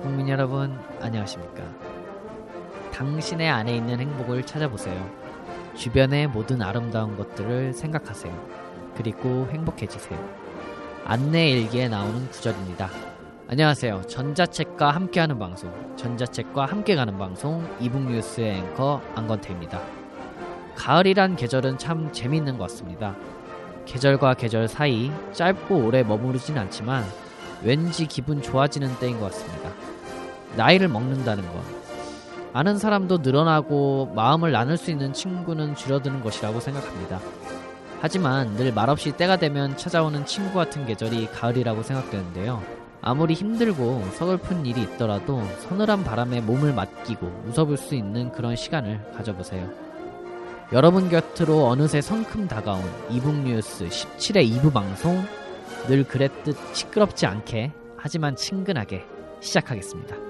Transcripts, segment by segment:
국민 여러분 안녕하십니까? 당신의 안에 있는 행복을 찾아보세요. 주변의 모든 아름다운 것들을 생각하세요. 그리고 행복해지세요. 안내 일기에 나오는 구절입니다. 안녕하세요. 전자책과 함께하는 방송 전자책과 함께 가는 방송 이북 뉴스의 앵커 안건태입니다. 가을이란 계절은 참 재미있는 것 같습니다. 계절과 계절 사이 짧고 오래 머무르진 않지만 왠지 기분 좋아지는 때인 것 같습니다. 나이를 먹는다는 것. 아는 사람도 늘어나고 마음을 나눌 수 있는 친구는 줄어드는 것이라고 생각합니다. 하지만 늘 말없이 때가 되면 찾아오는 친구 같은 계절이 가을이라고 생각되는데요. 아무리 힘들고 서글픈 일이 있더라도 서늘한 바람에 몸을 맡기고 웃어볼 수 있는 그런 시간을 가져보세요. 여러분 곁으로 어느새 성큼 다가온 이북 뉴스 17회 2부 방송 늘 그랬듯 시끄럽지 않게 하지만 친근하게 시작하겠습니다.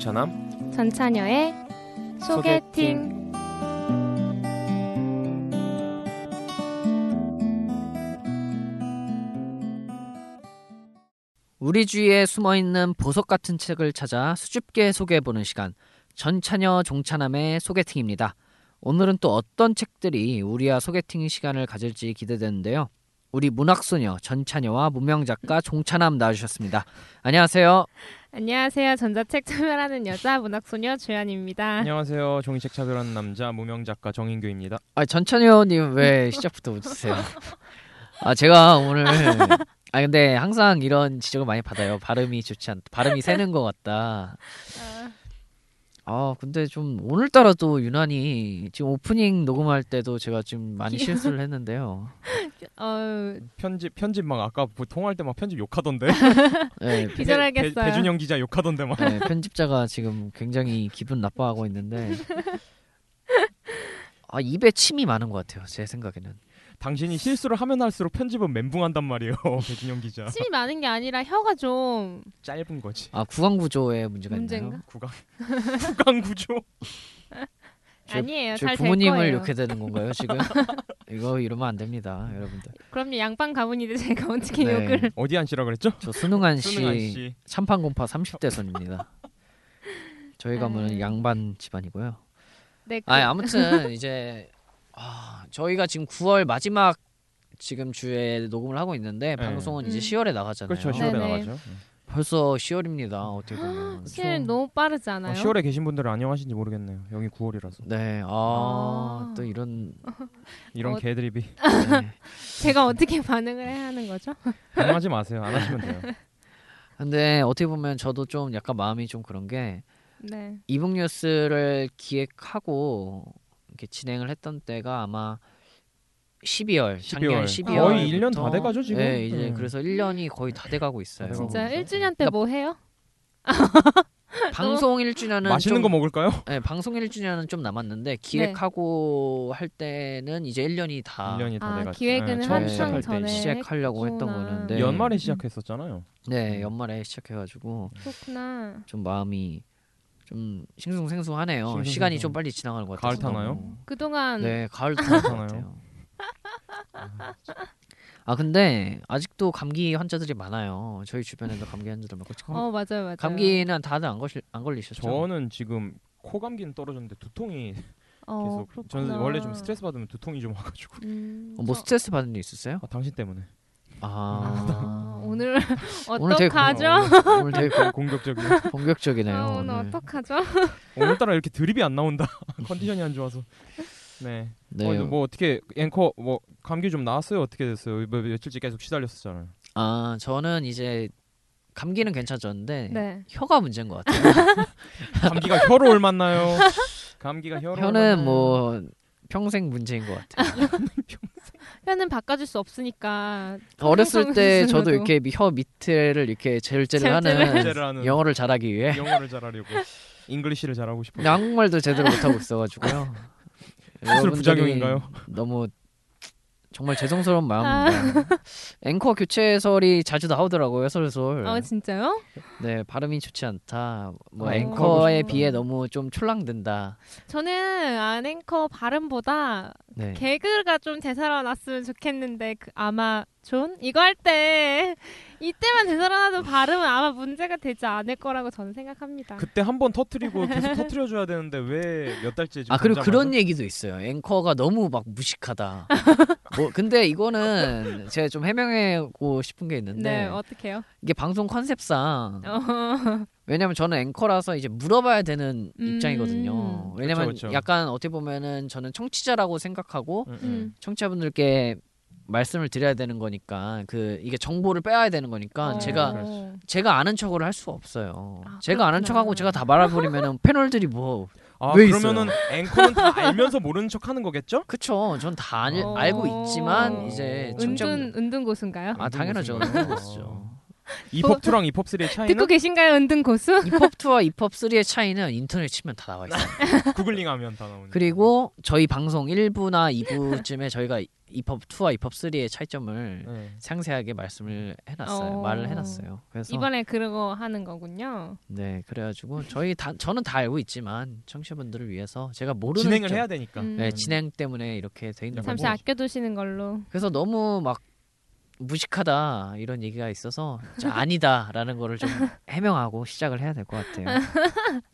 종차남 전차녀의 소개팅. 우리 주위에 숨어 있는 보석 같은 책을 찾아 수줍게 소개해보는 시간. 전차녀 종차남의 소개팅입니다. 오늘은 또 어떤 책들이 우리와 소개팅 시간을 가질지 기대되는데요. 우리 문학소녀 전차녀와 무명 작가 종차남 나와주셨습니다. 안녕하세요. 안녕하세요. 전자책 차별하는 여자 문학소녀 주연입니다. 안녕하세요 종이책 차별하는 남자 무명 작가 정인규입니다 아, 전차녀님 왜 시작부터 웃으세요? 아, 제가 오늘 아 근데 항상 이런 지적을 많이 받아요. 발음이 좋지 않, 발음이 새는 것 같다. 아 근데 좀 오늘따라 또 유난히 지금 오프닝 녹음할 때도 제가 좀 많이 실수를 했는데요. 어, 편집 편집 막 아까 뭐 통화할 때 막 편집 욕하던데 네, 기절하겠어요. 배, 준영 기자 욕하던데 막 네, 편집자가 지금 굉장히 기분 나빠하고 있는데 아 입에 침이 많은 것 같아요. 제 생각에는. 당신이 실수를 하면 할수록 편집은 멘붕한단 말이에요 배준영 기자 침이 많은 게 아니라 혀가 좀 짧은 거지 아 구강 구조에 문제가 문제인가? 있나요? 구강 구강 구조 제- 아니에요. 될 부모님을. 욕해야 되는 건가요 지금? 이거 이러면 안 됩니다, 여러분들. 그럼요. 양반 가문인데 제가 어떻게 네. 욕을? 어디 앉으라 그랬죠? 저 순응한 씨, 참판공파 30대 손입니다. 저희 가문은. 양반 집안이고요. 네. 그, 아 아무튼 이제 아, 저희가 지금 9월 마지막 지금 주에 녹음을 하고 있는데 방송은 이제 음. 10월에 나가잖아요. 그렇죠 10월에 네네. 나가죠 벌써 10월입니다. 어떻게 보면. 실 너무 빠르지 어, 않아요? 10월에 계신 분들은 안녕하신지 모르겠네요 여기 9월이라서 네, 아, 아. 또 이런 이런 어, 개드립이 네. 제가 어떻게 반응을 해야 하는 거죠? 반응하지 마세요 안 하시면 돼요 근데 어떻게 보면 저도 좀 약간 마음이 좀 그런 게 네. 이북 뉴스를 기획하고 이렇게 진행을 했던 때가 아마 12월, 작년 12월. 12월 거의 1년 다 돼가죠, 지금? 네, 이제 음. 그래서 1년이 거의 다 돼가고 있어요. 다 진짜 그래서- 1주년 때 뭐 해요? 방송 1주년은 맛있는 좀, 거 먹을까요? 네, 방송 1주년은 좀 남았는데 기획하고 할 때는 이제 1년이 다 1년이 다 아, 돼가지고 기획은 네, 때 전에 시작하려고 했던 했구나. 거는 네. 연말에 시작했었잖아요 네, 연말에 시작해 가지고 그렇구나. 좀 마음이 좀 싱숭생숭하네요. 싱숭생숭. 시간이 좀 빨리 지나가는 것 같아요. 가을 타나요? 그동안 네, 가을 타나요? 아아 근데 아직도 감기 환자들이 많아요. 저희 주변에도 감기 환자들 많고 지금 어 맞아요 맞아요. 감기는 다들 안 걸리 안 걸리셨죠? 저는 지금 코 감기는 떨어졌는데 두통이 어, 계속. 저는 그렇구나. 원래 좀 스트레스 받으면 두통이 좀 와가지고. 음, 어, 뭐 저- 스트레스 받은 일 있었어요? 아, 당신 때문에. 아 아, 오늘 어떡하죠? 어, 오늘 되게 되게 공격적이네. 공격적이네요. 아, 오늘 오늘. 어떡하죠? 오늘따라 이렇게 드립이 안 나온다. 컨디션이 안 좋아서. 네. 네. 어, 뭐 어떻게 앵커 뭐 감기 좀 나았어요? 어떻게 됐어요? 뭐, 며칠째 계속 시달렸었잖아요. 아 저는 이제 감기는 괜찮았는데 네. 혀가 문제인 것 같아요. 감기가 혀로 올맞나요? 감기가 혀로 혀는 올맞나요? 뭐 평생 문제인 것 같아요. 혀는 바꿔줄 수 없으니까. 어렸을 때 저도. 이렇게 미- 혀 밑에를 이렇게 제일제를. 하는 영어를 잘하기 위해 영어를 잘하려고 English를 잘하고 싶어. 근데 한국말도 제대로 못하고 있어가지고요. 수술 여러분들이 부작용인가요? 너무 정말 죄송스러운 마음입니다. 앵커 교체설이 자주 나오더라고요 설설. 아 진짜요? 네 발음이 좋지 않다. 뭐 어, 앵커에 앵커 비해 너무 좀 촐랑댄다. 저는 안 앵커 발음보다 네. 개그가 좀 되살아났으면 좋겠는데 그 아마 존 이거 할 때 이때만 되살아나도 발음은 아마 문제가 되지 않을 거라고 저는 생각합니다. 그때 한 번 터트리고 계속 터트려 줘야 되는데 왜 몇 달째 지금 아 그리고 그런 하죠? 얘기도 있어요. 앵커가 너무 막 무식하다. 뭐 근데 이거는 제가 좀 해명하고 싶은 게 있는데 네 어떡해요? 이게 방송 컨셉상 어, 왜냐면 저는 앵커라서 이제 물어봐야 되는 음. 입장이거든요. 왜냐면 그쵸, 그쵸. 약간 어떻게 보면은 저는 청취자라고 생각하고 음, 음. 음. 청취자분들께 말씀을 드려야 되는 거니까 그 이게 정보를 빼야 되는 거니까 어. 제가 그렇지. 제가 아는 척을 할 수가 없어요. 아, 제가 아는. 척하고 제가 다 말아버리면은 패널들이 뭐 아 왜 그러면은 앵커는 다 알면서 모르는 척 하는 거겠죠? 그쵸? 전다 어. 알고 있지만 이제 은둔 은둔 고수인가요? 아 당연하죠. 무슨 그렇죠. 이펍 2랑 이펍 3의 차이는 듣고 계신가요, 은둔 고수? 이펍 2와 이펍 3의 차이는 인터넷 치면 다 나와 있어요. 구글링하면 다 나오는. 그리고 저희 방송 1부나 2부쯤에 저희가 이펍 2와 이펍 3의 차이점을 네. 상세하게 말씀을 해놨어요. 어. 말을 해놨어요. 그래서 이번에 그러고 하는 거군요. 네 그래가지고 저희 다 저는 다 알고 있지만 청취자분들을 위해서 제가 모르는 진행을 점- 해야 되니까. 음. 네 진행 때문에 이렇게 돼 있는 잠시 거고 아껴두시는 걸로. 그래서 너무 막 무식하다 이런 얘기가 있어서 자, 아니다라는 거를 좀 해명하고 시작을 해야 될 것 같아요.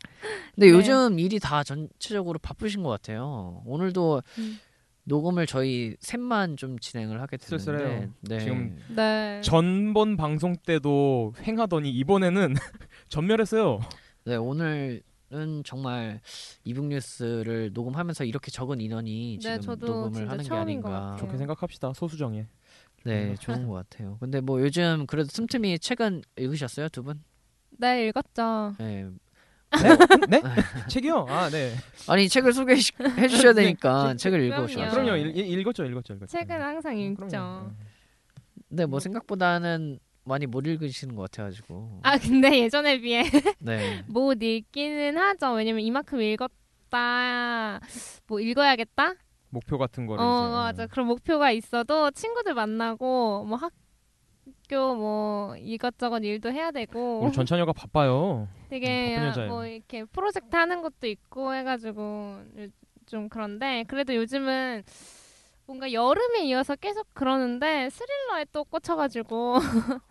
근데 네. 요즘 일이 다 전체적으로 바쁘신 것 같아요. 오늘도 음. 녹음을 저희 셋만 좀 진행을 하게 됐는데. 네. 지금 네. 전번 방송 때도 횡하더니 이번에는 전멸했어요. 네 오늘 은 정말 이북 뉴스를 녹음하면서 이렇게 적은 인원이 네, 지금 저도 녹음을 하는 게 아닌가. 좋게 생각합시다. 소수정예. 네 좋은 것 같아요. 근데 뭐 요즘 그래도 틈틈이 책은 읽으셨어요 두 분? 네, 읽었죠. 네. 네? 책이요? 아 네. 아니 책을 소개해 주셔야 네, 되니까 책- 책을 그럼요. 읽으셔. 아, 그럼요. 읽, 읽- 읽었죠, 읽었죠, 읽었죠. 책은 항상 읽죠. 음, 그럼요. 근데 뭐 생각보다는 많이 못 읽으시는 것 같아가지고. 아, 근데 예전에 비해 네. 못 읽기는 하죠. 왜냐면 이만큼 읽었다, 뭐 읽어야겠다? 목표 같은 거를 어, 이제 맞아. 그런 목표가 있어도 친구들 만나고, 뭐 학교 뭐 이것저것 일도 해야 되고, 우리 전찬여가 바빠요. 되게 바쁜 여자예요. 뭐 이렇게 프로젝트 하는 것도 있고 해가지고 좀 그런데 그래도 요즘은 뭔가 여름에 이어서 계속 그러는데 스릴러에 또 꽂혀가지고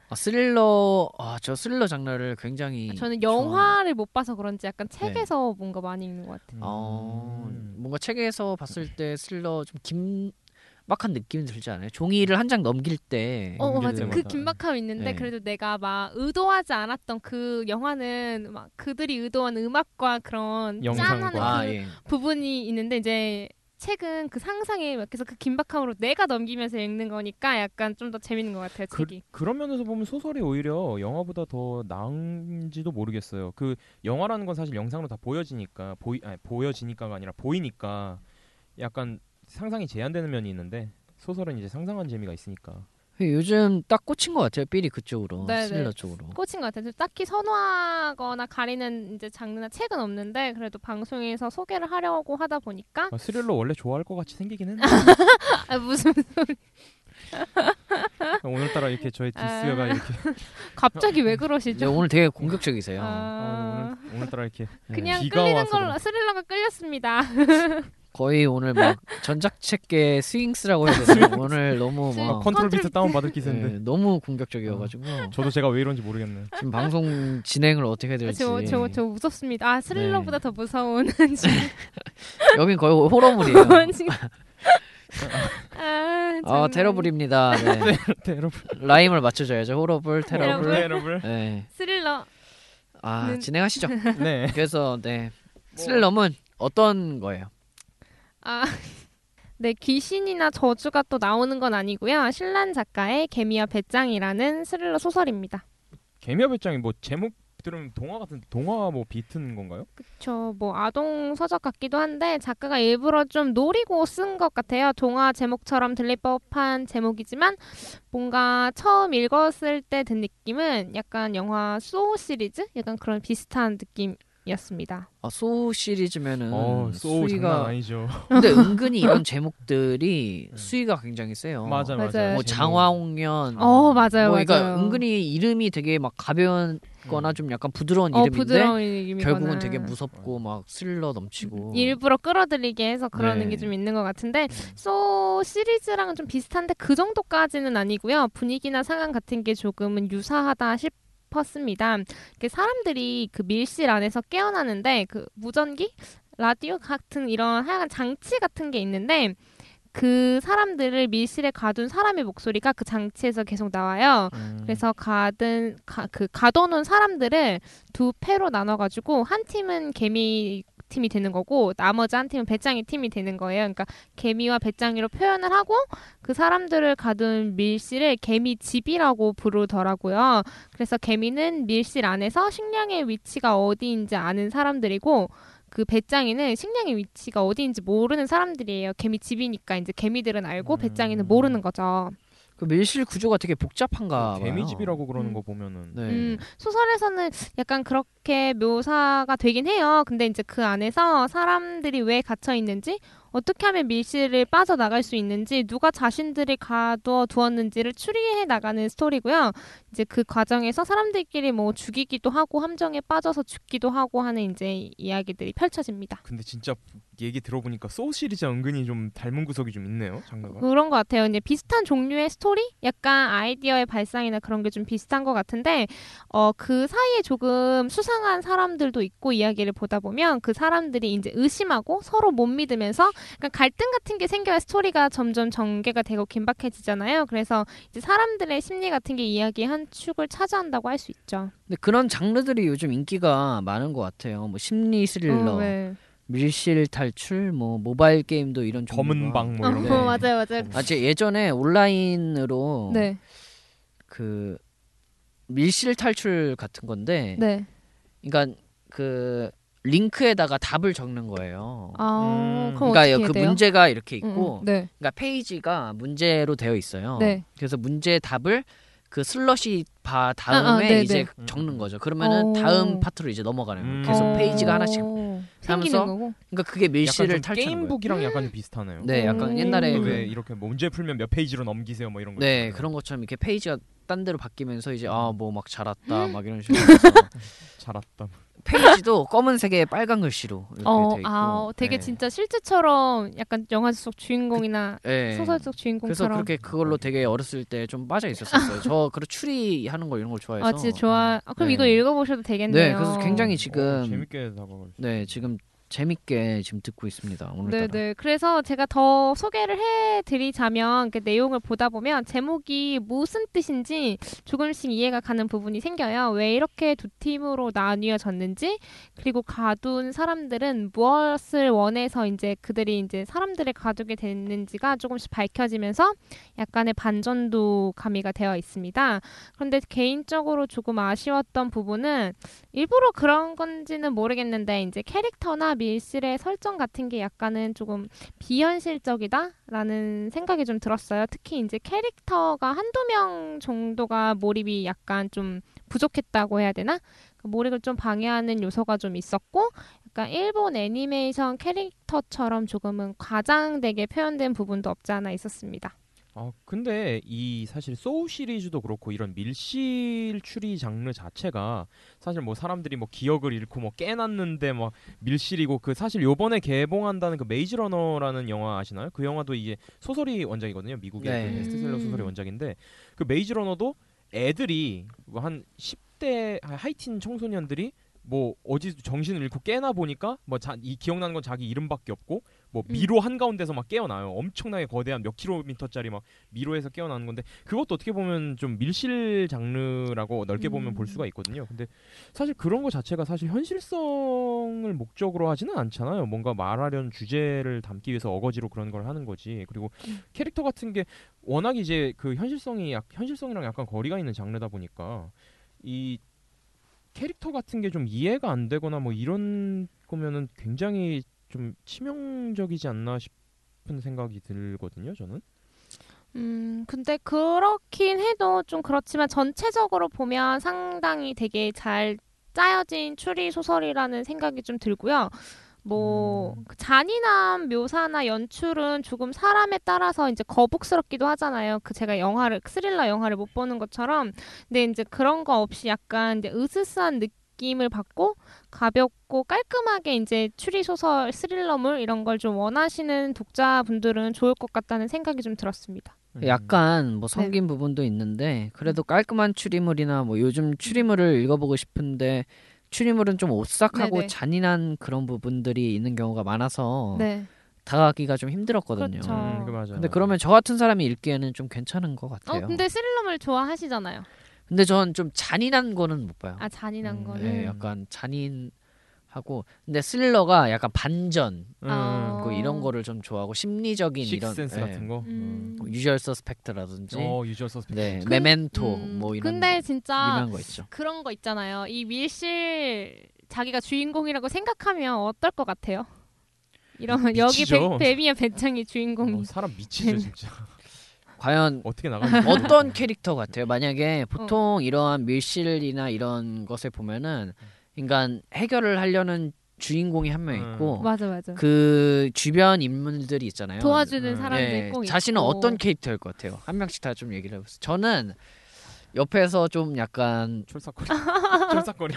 아, 스릴러, 아, 저 스릴러 장르를 굉장히. 저는 좋아하는- 영화를 못 봐서 그런지 약간 책에서 뭔가 많이 읽는 것 같아요. 어, 음. 뭔가 책에서 봤을 때 스릴러 좀 긴막한 느낌이 들지 않아요? 종이를 한 장 넘길 때. 어, 어 넘길 맞아. 그 긴박함 있는데 네. 그래도 내가 막 의도하지 않았던 그 영화는 막 그들이 의도한 음악과 그런 영상과. 짠하는 아, 그 예. 부분이 있는데 이제 책은 그 상상에 그래서 그 긴박함으로 내가 넘기면서 읽는 거니까 약간 좀 더 재밌는 것 같아요 그, 책이. 그 런 면에서 보면 소설이 오히려 영화보다 더 나은지도 모르겠어요. 그 영화라는 건 사실 영상으로 다 보여지니까 보이 아니, 보여지니까가 아니라 보이니까 약간 상상이 제한되는 면이 있는데 소설은 이제 상상한 재미가 있으니까. 요즘 딱 꽂힌 것 같아요. 삘이 그쪽으로. 네, 스릴러 네. 쪽으로. 꽂힌 것 같아요. 딱히 선호하거나 가리는 이제 장르나 책은 없는데 그래도 방송에서 소개를 하려고 하다 보니까 아, 스릴러 원래 좋아할 것 같이 생기긴 했는데 아, 무슨 오늘따라 이렇게 저의 diss가 아. 이렇게 갑자기 왜 그러시죠? 오늘 되게 공격적이세요. 아, 아, 오늘 오늘따라 이렇게 네. 그냥 끌리는 걸로 스릴러가 끌렸습니다. 거의 오늘 막 전자책계 스윙스라고 해야 되나 오늘 너무. 막 아, 컨트롤 비트 다운 받을 기세인데. 네, 너무 공격적이어가지고 저도 제가 왜 이런지 모르겠네. 지금 방송 진행을 어떻게 해야 될지 저, 저, 저 무섭습니다. 아 스릴러보다 네. 더 무서운 여긴 거의 호러물이에요. 아, 아 정말. 테러블입니다. 네. 여러분, rhyme을 맞춰줘야죠. Horrible, terrible. Terrible. 네. 스릴러. 아 는- 진행하시죠. 네. 그래서 네 스릴러물은 어떤 거예요? 아, 네 귀신이나 저주가 또 나오는 건 아니고요. 신란 작가의 개미와 베짱이라는 스릴러 소설입니다. 개미와 배짱이 뭐 제목 들으면 동화 같은 동화 뭐 비트는 건가요? 저뭐 아동 서적 같기도 한데 작가가 일부러 좀 노리고 쓴 것 같아요. 동화 제목처럼 들릴 법한 제목이지만 뭔가 처음 읽었을 때 든 느낌은 약간 영화 소우 시리즈 약간 그런 비슷한 느낌 이었습니다. 아, 소우 시리즈면은 어, 수위가 아니죠. 근데 은근히 이런 제목들이 수위가 굉장히 세요. 맞아 맞아. 맞아요. 뭐. 장화홍련. 어 맞아요, 뭐 그러니까 맞아요. 은근히 이름이 되게 막 가벼운 거나 좀 약간 부드러운 어 이름인데 부드러운 이름이거나 결국은 되게 무섭고 막 스릴러 넘치고. 일부러 끌어들이게 해서 그러는 네. 게좀 있는 것 같은데 소 시리즈랑은 좀 비슷한데 그 정도까지는 아니고요. 분위기나 상황 같은 게 조금은 유사하다 싶 었습니다. 이렇게 사람들이 그 밀실 안에서 깨어나는데 그 무전기, 라디오 같은 이런 하여간 장치 같은 게 있는데 그 사람들을 밀실에 가둔 사람의 목소리가 그 장치에서 계속 나와요. 음. 그래서 가든 가, 그 가둬놓은 사람들을 두 패로 나눠가지고 한 팀은 개미 팀이 되는 거고 나머지 한 팀은 배짱이 팀이 되는 거예요. 그러니까 개미와 배짱이로 표현을 하고 그 사람들을 가둔 밀실을 개미 집이라고 부르더라고요. 그래서 개미는 밀실 안에서 식량의 위치가 어디인지 아는 사람들이고 그 배짱이는 식량의 위치가 어디인지 모르는 사람들이에요. 개미 집이니까 이제 개미들은 알고 음. 배짱이는 모르는 거죠. 그 밀실 구조가 되게 복잡한가 봐요. 개미집이라고 그러는 음. 거 보면은 네. 음, 소설에서는 약간 그렇게 묘사가 되긴 해요. 근데 이제 그 안에서 사람들이 왜 갇혀 있는지, 어떻게 하면 밀실을 빠져나갈 수 있는지, 누가 자신들을 가두어 두었는지를 추리해 나가는 스토리고요. 이제 그 과정에서 사람들끼리 뭐 죽이기도 하고, 함정에 빠져서 죽기도 하고 하는 이제 이야기들이 펼쳐집니다. 근데 진짜 얘기 들어보니까 소우 시리즈 은근히 좀 닮은 구석이 좀 있네요 장르가. 그런 것 같아요. 이제 비슷한 종류의 스토리, 약간 아이디어의 발상이나 그런 게 좀 비슷한 것 같은데, 어, 그 사이에 조금 수상한 사람들도 있고 이야기를 보다 보면 그 사람들이 이제 의심하고 서로 못 믿으면서 약간 갈등 같은 게 생겨야 스토리가 점점 전개가 되고 긴박해지잖아요. 그래서 이제 사람들의 심리 같은 게 이야기의 한 축을 차지한다고 할 수 있죠. 근데 그런 장르들이 요즘 인기가 많은 것 같아요. 뭐 심리 스릴러, 어, 네. 밀실 탈출, 뭐 모바일 게임도 이런 종류가. 검은 방뭐 어, 이런 네. 거. 맞아요, 맞아요. 아, 제 예전에 온라인으로 네, 그 밀실 탈출 같은 건데, 네. 그러니까 그 링크에다가 답을 적는 거예요. 아, 음. 그럼 그러니까 어떻게 그 돼요? 문제가 이렇게 음, 있고, 음, 네, 그러니까 페이지가 문제로 되어 있어요. 네. 그래서 문제 답을 그 슬러시 바 다음에 아, 아, 네, 이제 네. 적는 거죠. 그러면은 오. 다음 파트로 이제 넘어가는 거예요. 음. 계속 어, 페이지가 하나씩. 생기는 하면서 거고. 그러니까 그게 밀실을 좀 탈출하는 거예요. 게임북이랑 약간 좀 비슷하네요. 네, 약간 음. 옛날에 왜 그, 이렇게 뭐 문제 풀면 몇 페이지로 넘기세요 뭐 이런 거. 네 있잖아요. 그런 것처럼 이렇게 페이지가 딴 데로 바뀌면서 이제 아 뭐막 음. 잘았다 막 이런 식으로 왔다. 페이지도 검은색에 빨간 글씨로 이렇게 어, 돼 있고. 아, 되게 네. 진짜 실제처럼 약간 영화 속 주인공이나 네. 소설 속 그래서 주인공처럼. 그렇게 그걸로 되게 어렸을 때 좀 빠져 있었었어요. 저 그런 추리하는 거 이런 걸 좋아해서. 아, 진짜 좋아. 아, 그럼 네. 이거 읽어보셔도 되겠네요. 네, 그래서 굉장히 어, 지금 재밌게 다가갈. 수네 지금 재밌게 지금 듣고 있습니다. 오늘따라. 네네. 그래서 제가 더 소개를 해드리자면 그 내용을 보다 보면 제목이 무슨 뜻인지 조금씩 이해가 가는 부분이 생겨요. 왜 이렇게 두 팀으로 나뉘어졌는지 그리고 가둔 사람들은 무엇을 원해서 이제 그들이 이제 사람들을 가두게 됐는지가 조금씩 밝혀지면서 약간의 반전도 가미가 되어 있습니다. 그런데 개인적으로 조금 아쉬웠던 부분은 일부러 그런 건지는 모르겠는데 이제 캐릭터나 밀실의 설정 같은 게 약간은 조금 비현실적이다라는 생각이 좀 들었어요. 특히 이제 캐릭터가 한두 명 정도가 몰입이 약간 좀 부족했다고 해야 되나? 그 몰입을 좀 방해하는 요소가 좀 있었고 약간 일본 애니메이션 캐릭터처럼 조금은 과장되게 표현된 부분도 없지 않아 있었습니다. 아 근데 이 사실 소우 시리즈도 그렇고 이런 밀실 추리 장르 자체가 사실 뭐 사람들이 뭐 기억을 잃고 뭐 깨났는데 막 밀실이고 그 사실 요번에 개봉한다는 그 Maze Runner라는 영화 아시나요? 그 영화도 이게 소설이 원작이거든요. 미국의 네. 그 베스트셀러 음. 소설이 원작인데 그 Maze Runner도 애들이 뭐한 10대 하이틴 청소년들이 뭐 어디 정신을 잃고 깨나 보니까 뭐 이 기억나는 건 자기 이름밖에 없고 뭐 음. 미로 한 가운데서 막 깨어나요. 엄청나게 거대한 몇 킬로미터짜리 막 미로에서 깨어나는 건데 그것도 어떻게 보면 좀 밀실 장르라고 넓게 보면 음. 볼 수가 있거든요. 근데 사실 그런 거 자체가 사실 현실성을 목적으로 하지는 않잖아요. 뭔가 말하려는 주제를 담기 위해서 어거지로 그런 걸 하는 거지. 그리고 음. 캐릭터 같은 게 워낙 이제 그 현실성이 약, 현실성이랑 약간 거리가 있는 장르다 보니까 이 캐릭터 같은 게 좀 이해가 안 되거나 뭐 이런 거면은 굉장히 좀 치명적이지 않나 싶은 생각이 들거든요. 저는. 음, 근데 그렇긴 해도 좀 그렇지만 전체적으로 보면 상당히 되게 잘 짜여진 추리 소설이라는 생각이 좀 들고요. 뭐 음. 그 잔인한 묘사나 연출은 조금 사람에 따라서 이제 거북스럽기도 하잖아요. 그 제가 영화를 스릴러 영화를 못 보는 것처럼 근데 이제 그런 거 없이 약간 이제 으스스한 느낌 을 받고 가볍고 깔끔하게 이제 추리 소설 스릴러물 이런 걸 좀 원하시는 독자분들은 좋을 것 같다는 생각이 좀 들었습니다. 음. 약간 네. 뭐 성긴 부분도 있는데 그래도 깔끔한 추리물이나 뭐 요즘 추리물을 읽어보고 싶은데 추리물은 좀 오싹하고 네네. 잔인한 그런 부분들이 있는 경우가 많아서 네. 다가가기가 좀 힘들었거든요. 그렇죠. 음, 그 맞아요. 근데 그러면 저 같은 사람이 읽기에는 좀 괜찮은 것 어, 같아요. 근데 스릴러물 좋아하시잖아요. 근데 전 좀 잔인한 거는 못 봐요. 아 잔인한 음, 거는. 네, 약간 잔인 하고 근데 스릴러가 약간 반전 음, 아. 그 이런 거를 좀 좋아하고 심리적인 이런 Sixth Sense 예, 같은 거. 음. 뭐 Usual Suspect라든지 어, Usual Suspect. 네 근- Memento 음, 뭐 이런 근데 거, 진짜 거 있죠. 그런 거 있잖아요. 이 밀실 자기가 주인공이라고 생각하면 어떨 것 같아요? 여기 미치죠. 배, 배비의 배짱이 주인공이. 어, 사람 미치죠 진짜. 과연 어떻게 나가는지. 어떤 캐릭터 같아요? 만약에 보통 이러한 밀실이나 이런 것을 보면은 인간 해결을 하려는 주인공이 한명 음. 있고 맞아 맞아. 그 주변 인물들이 있잖아요. 도와주는 음. 사람도 네, 있고. 자신은 있고. 어떤 캐릭터일 것 같아요? 한 명씩 다 좀 얘기를 해보세요. 저는 옆에서 좀 약간 촐싹거리. 촐싹거리.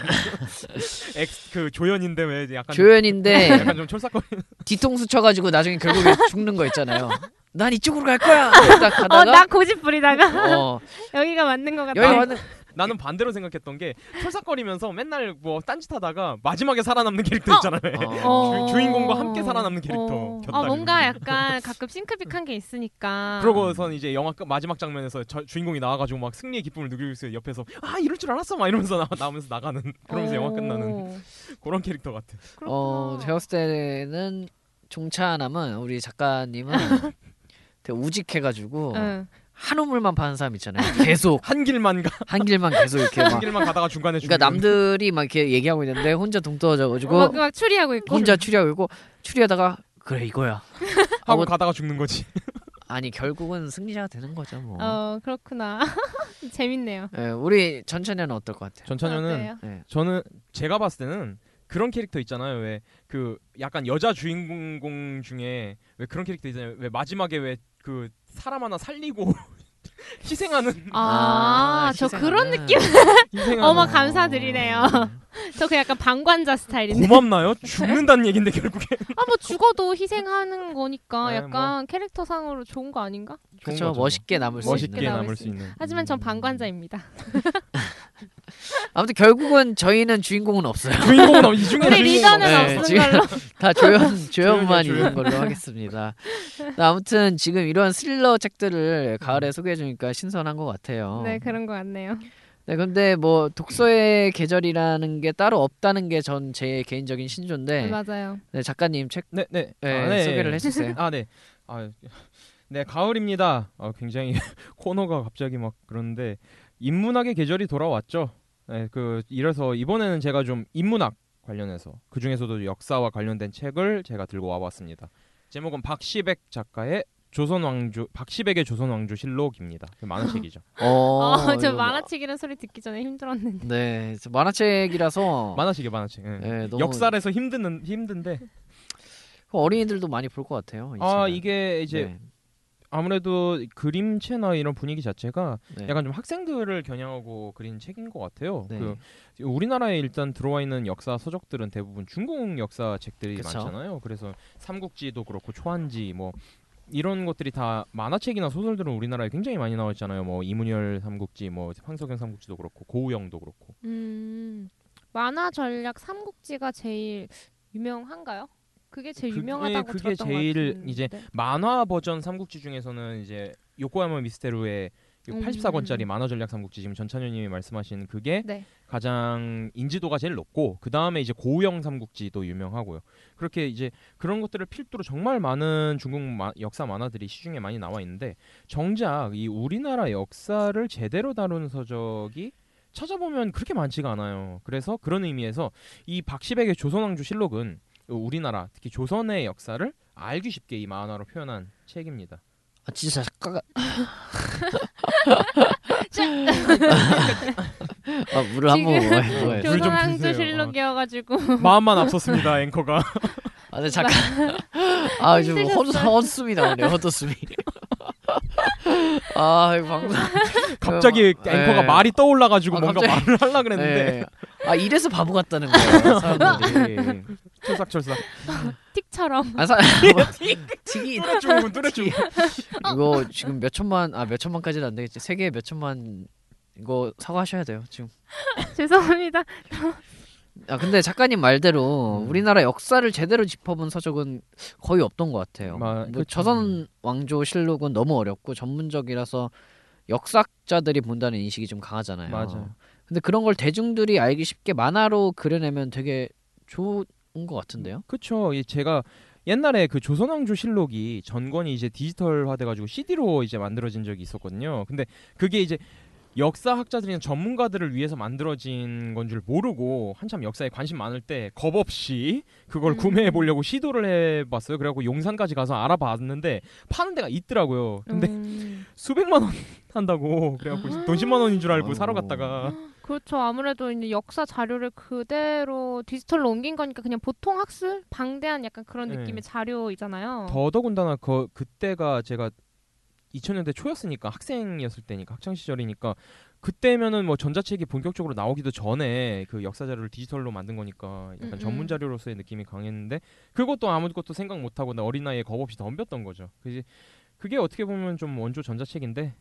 엑스 그 조연인데 왜 약간 조연인데 약간 좀 촐싹거리. 뒤통수 쳐가지고 나중에 결국에 죽는 거 있잖아요. 난 이쪽으로 갈 거야. 딱 어, 가다가 나 고집 부리다가 어, 여기가 맞는 것 같다. 여기 가는 나는 반대로 생각했던 게 촐싹거리면서 맨날 뭐 딴짓하다가 마지막에 살아남는 캐릭터 있잖아요. 어. 주, 주인공과 함께 살아남는 캐릭터 어. 어, 뭔가 약간 가끔 think big한 게 있으니까. 그러고선 이제 영화 끝 마지막 장면에서 저, 주인공이 나와가지고 막 승리의 기쁨을 누리고 있어요. 옆에서 아 이럴 줄 알았어 막 이러면서 나, 나오면서 나가는 그러면서 영화 끝나는 오, 그런 캐릭터 같아. 어, 그렇구나. 제가 봤을 때는 종차남은 우리 작가님은 되게 우직해가지고 응. 한 우물만 파는 사람 있잖아요. 계속 한 길만 가, 한 길만 계속 이렇게 한 막. 길만 가다가 중간에 그러니까. 남들이 막 이렇게 얘기하고 있는데 혼자 동 떨어져 가지고 막, 막 추리하고 있고. 혼자 추리하고 있고 추리하다가 그래 이거야. 하고 어, 가다가 죽는 거지. 아니 결국은 승리자가 되는 거죠 뭐. 어 그렇구나. 재밌네요. 예, 우리 전천에는 어떨 것 같아요? 전찬현은 어때요? 예. 저는 제가 봤을 때는 그런 캐릭터 있잖아요. 왜 그 약간 여자 주인공 중에 왜 그런 캐릭터 있잖아요. 왜 마지막에 왜 그 사람 하나 살리고 희생하는 아, 저 희생하는. 그런 느낌. 희생하는 어머 감사드리네요. 저 그 약간 방관자 스타일인데. 고맙나요? 죽는다는 얘긴데 결국에 아 뭐 죽어도 희생하는 거니까 네, 약간 캐릭터 상으로 좋은 거 아닌가? 그렇죠. 멋있게 남을 수 멋있게 있는. 남을 수수 있는. 하지만 전 방관자입니다. 아무튼 결국은 저희는 주인공은 없어요. 주인공은 없- 이 중에 우리 리더는 네, 없는 지금- 걸로. 다 조연 조연만 조연. 있는 걸로 하겠습니다. 아무튼 지금 이런 스릴러 책들을 가을에 소개해 주니까 신선한 것 같아요. 네 그런 것 같네요. 네, 근데 뭐 독서의 계절이라는 게 따로 없다는 게 전 제 개인적인 신조인데 맞아요. 네, 작가님 책 네, 네. 네, 아, 네. 소개를 해주세요. 아, 네. 아, 네, 가을입니다. 아, 굉장히 코너가 갑자기 막 그런데 인문학의 계절이 돌아왔죠. 네, 그 이래서 이번에는 제가 좀 인문학 관련해서 그 중에서도 역사와 관련된 책을 제가 들고 와봤습니다. 제목은 박시백 작가의 조선 왕조 박시백의 조선 왕조 실록입니다. 그 만화책이죠. 어, 어, 저 만화책이라는 소리 듣기 전에 힘들었는데. 네, 저 만화책이라서 만화책이 만화책. 예. 네, 너무 역사에서 힘든 힘든데 어린이들도 많이 볼 것 같아요. 이아 책은. 이게 이제 네. 아무래도 그림체나 이런 분위기 자체가 네. 약간 좀 학생들을 겨냥하고 그린 책인 것 같아요. 네. 그 우리나라에 일단 들어와 있는 역사 서적들은 대부분 중국 역사 책들이 그쵸. 많잖아요. 그래서 삼국지도 그렇고 초한지 뭐 이런 것들이 다 만화책이나 소설들은 우리나라에 굉장히 많이 나와 있잖아요. 뭐 이문열 삼국지, 뭐 황석영 삼국지도 그렇고 고우영도 그렇고. 음, 만화 전략 삼국지가 제일 유명한가요? 그게 제일 그- 유명하다고 예, 그게 들었던 제일 것 같은데. 이제 만화 버전 삼국지 중에서는 이제 요코하마 미스테루의 음. 84권짜리 만화 전략 삼국지 지금 전찬현님이 말씀하신 그게 네. 가장 인지도가 제일 높고 그 다음에 이제 고우영 삼국지도 유명하고요. 그렇게 이제 그런 것들을 필두로 정말 많은 중국 마- 역사 만화들이 시중에 많이 나와 있는데 정작 이 우리나라 역사를 제대로 다룬 서적이 찾아보면 그렇게 많지가 않아요. 그래서 그런 의미에서 이 박시백의 조선왕조 실록은 우리나라 특히 조선의 역사를 알기 쉽게 이 만화로 표현한 책입니다. 아, 진짜 작가가 아 물을 한번 지금 먹어요. 좀 조선왕조. 실록이어가지고 마음만 앞섰습니다 앵커가. 아, 근데 잠깐. 아, 지금 헛? 헛숨이 나오네요. 헛웃음이. 아, 이거 방금. 갑자기 그, 앵커가 예. 말이 떠올라가지고 아, 뭔가 갑자기- 말을 하려 그랬는데 네. 아, 이래서 바보 같다는 거예요. 사람들이. 네. 철삭철삭 틱처럼 아, 사, 뭐, 틱이 뚜레쭈군 뚜레쭈군 이거 지금 몇 천만 아 몇 천만까지는 안 되겠지. 세계에 몇 천만 이거 사과하셔야 돼요. 지금. 죄송합니다. 아 근데 작가님 말대로 음. 우리나라 역사를 제대로 짚어본 서적은 거의 없던 것 같아요. 마- 뭐. 조선 왕조 실록은 너무 어렵고 전문적이라서 역사자들이 본다는 인식이 좀 강하잖아요. 맞아요. 근데 그런 걸 대중들이 알기 쉽게 만화로 그려내면 되게 좋은 것 같은데요. 이 제가 옛날에 그 조선왕조 실록이 전권이 이제 디지털화 돼가지고 CD로 이제 만들어진 적이 있었거든요 근데 그게 이제 역사학자들이나 전문가들을 위해서 만들어진 건 줄 모르고 한참 역사에 관심 많을 때 겁 없이 그걸 음. 구매해 보려고 시도를 해봤어요. 그래갖고 용산까지 가서 알아봤는데 파는 데가 있더라고요. 근데 음, 수백만 원 한다고 그래갖고 돈 10만 원인 줄 알고 사러 갔다가 그렇죠. 아무래도 이제 역사 자료를 그대로 디지털로 옮긴 거니까 그냥 보통 학술 방대한 약간 그런 네. 느낌의 자료이잖아요. 더더군다나 그 그때가 제가 2000년대 초였으니까 학생이었을 때니까 학창 시절이니까 그때면은 뭐 전자책이 본격적으로 나오기도 전에 그 역사 자료를 디지털로 만든 거니까 약간 음, 음. 전문 자료로서의 느낌이 강했는데 그것도 아무것도 생각 못 하고 나 어린 나이에 겁 없이 덤볐던 거죠. 그지 그게 어떻게 보면 좀 원조 전자책인데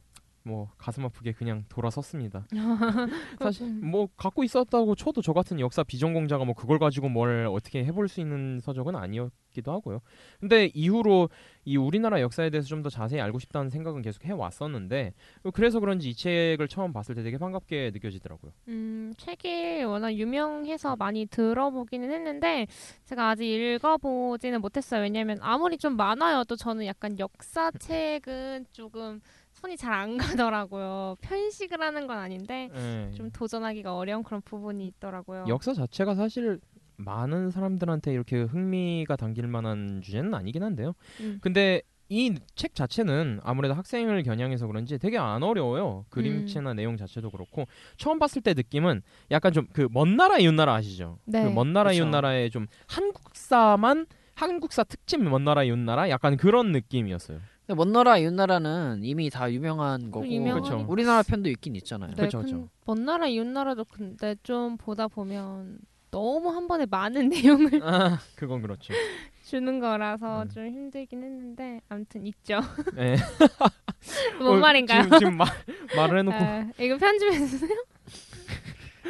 뭐 가슴 아프게 그냥 돌아섰습니다. 사실 뭐 갖고 있었다고 쳐도 저 같은 역사 비전공자가 뭐 그걸 가지고 뭘 어떻게 해볼 수 있는 서적은 아니었기도 하고요. 근데 이후로 이 우리나라 역사에 대해서 좀 더 자세히 알고 싶다는 생각은 계속 해 왔었는데 그래서 그런지 이 책을 처음 봤을 때 되게 반갑게 느껴지더라고요. 음, 책이 워낙 유명해서 많이 들어보기는 했는데 제가 아직 읽어보지는 못했어요. 왜냐면 아무리 좀 많아요도 저는 약간 역사책은 조금 손이 잘 안 가더라고요. 편식을 하는 건 아닌데 예. 좀 도전하기가 어려운 그런 부분이 있더라고요. 역사 자체가 사실 많은 사람들한테 이렇게 흥미가 당길 만한 주제는 아니긴 한데요. 음. 근데 이 책 자체는 아무래도 학생을 겨냥해서 그런지 되게 안 어려워요. 음. 그림체나 내용 자체도 그렇고 처음 봤을 때 느낌은 약간 좀 그 먼 나라 이웃 나라 아시죠? 네. 그먼 나라 이웃. 나라의 좀 한국사만 한국사 특집 먼 나라 이웃 나라 약간 그런 느낌이었어요. 근데 먼 나라 이웃 나라는 이미 다 유명한 거고 유명하니까. 우리나라 편도 있긴 있잖아요. 네, 그쵸, 근- 그쵸. 먼 나라 이웃 나라도 근데 좀 보다 보면 너무 한 번에 많은 내용을 아, 그건 그렇죠. 주는 거라서 음. 좀 힘들긴 했는데 아무튼 있죠. 네. 뭔 어, 말인가요? 지금, 지금 말, 말을 해놓고 아, 이거 편집해 주세요.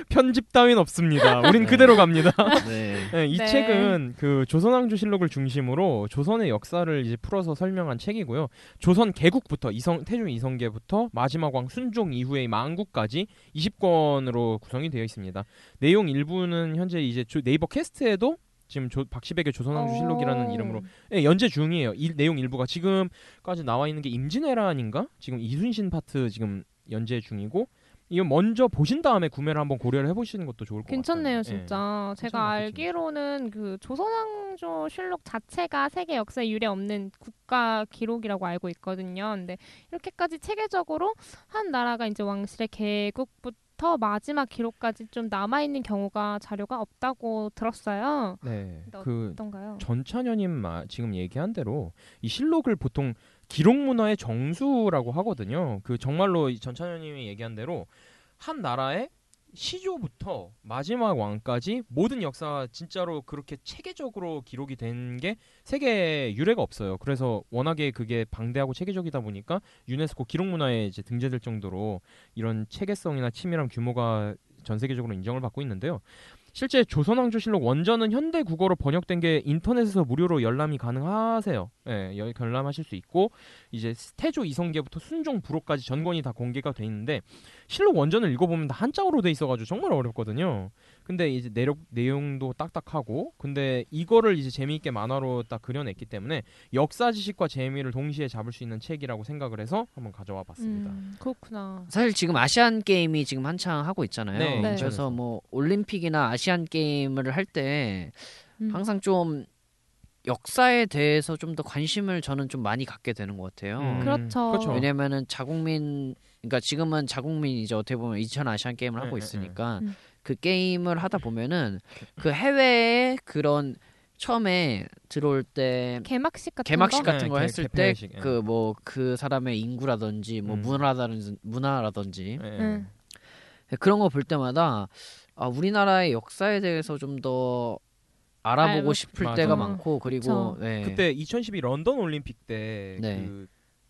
편집 따윈 없습니다. 우린 그대로 갑니다. 네. 네, 이 네. 책은 그 조선왕조 실록을 중심으로 조선의 역사를 이제 풀어서 설명한 책이고요. 조선 개국부터 이성 태종 이성계부터 마지막 왕 순종 이후의 망국까지 20권으로 구성이 되어 있습니다. 내용 일부는 현재 이제 조- 네이버 캐스트에도 지금 조, 박시백의 조선왕조 실록이라는 오. 이름으로 예, 연재 중이에요. 이, 내용 일부가 지금까지 나와 있는 게 임진왜란인가? 지금 이순신 파트 지금 연재 중이고 이거 먼저 보신 다음에 구매를 한번 고려를 해보시는 것도 좋을 것 괜찮네요, 같아요. 예. 진짜. 제가 나쁘지 알기로는 그 조선왕조 실록 자체가 세계 역사에 유례 없는 국가 기록이라고 알고 있거든요. 근데 이렇게까지 체계적으로 한 나라가 이제 왕실의 개국부터 마지막 기록까지 좀 남아 있는 경우가 자료가 없다고 들었어요. 네. 그 어떤가요? 전찬현님 마- 지금 얘기한 대로 이 실록을 보통 기록 문화의 정수라고 하거든요. 그 정말로 이 전찬현님이 얘기한 대로 한 나라의 시조부터 마지막 왕까지 모든 역사가 진짜로 그렇게 체계적으로 기록이 된 게 세계 유례가 없어요. 그래서 워낙에 그게 방대하고 체계적이다 보니까 유네스코 기록 문화에 이제 등재될 정도로 이런 체계성이나 치밀한 규모가 전 세계적으로 인정을 받고 있는데요. 실제 조선왕조실록 원전은 현대 국어로 번역된 게 인터넷에서 무료로 열람이 가능하세요. 예, 열- 열람하실 수 있고 이제 태조 이성계부터 순종 부록까지 전권이 다 공개가 돼 있는데 실록 원전을 읽어보면 다 한자어로 돼 있어가지고 정말 어렵거든요. 근데 이제 내력 내용도 딱딱하고 근데 이거를 이제 재미있게 만화로 딱 그려냈기 때문에 역사 지식과 재미를 동시에 잡을 수 있는 책이라고 생각을 해서 한번 가져와 봤습니다. 음, 그렇구나. 사실 지금 아시안 게임이 지금 한창 하고 있잖아요. 네, 네. 그래서 뭐 올림픽이나 아시안 게임을 할때 음. 항상 좀 역사에 대해서 좀 더 관심을 저는 좀 많이 갖게 되는 것 같아요. 음, 그렇죠. 그렇죠. 왜냐면은 자국민 그러니까 지금은 자국민이 이제 어떻게 보면 2000 아시안 게임을 네, 하고 네, 있으니까 네. 음. 그 게임을 하다 보면은 그 해외에 그런 처음에 들어올 때 개막식 같은 개막식 거? 같은 네, 거 개- 했을 개폐식, 때 예. 그뭐 그 사람의 인구라든지 뭐 음. 문화라든지 문화라든지 예, 예. 응. 그런 거 볼 때마다 아, 우리나라의 역사에 대해서 좀 더 알아보고 싶을 맞아. 때가 음, 많고 그리고. 네. 그때 2012 런던 올림픽 때 네. 그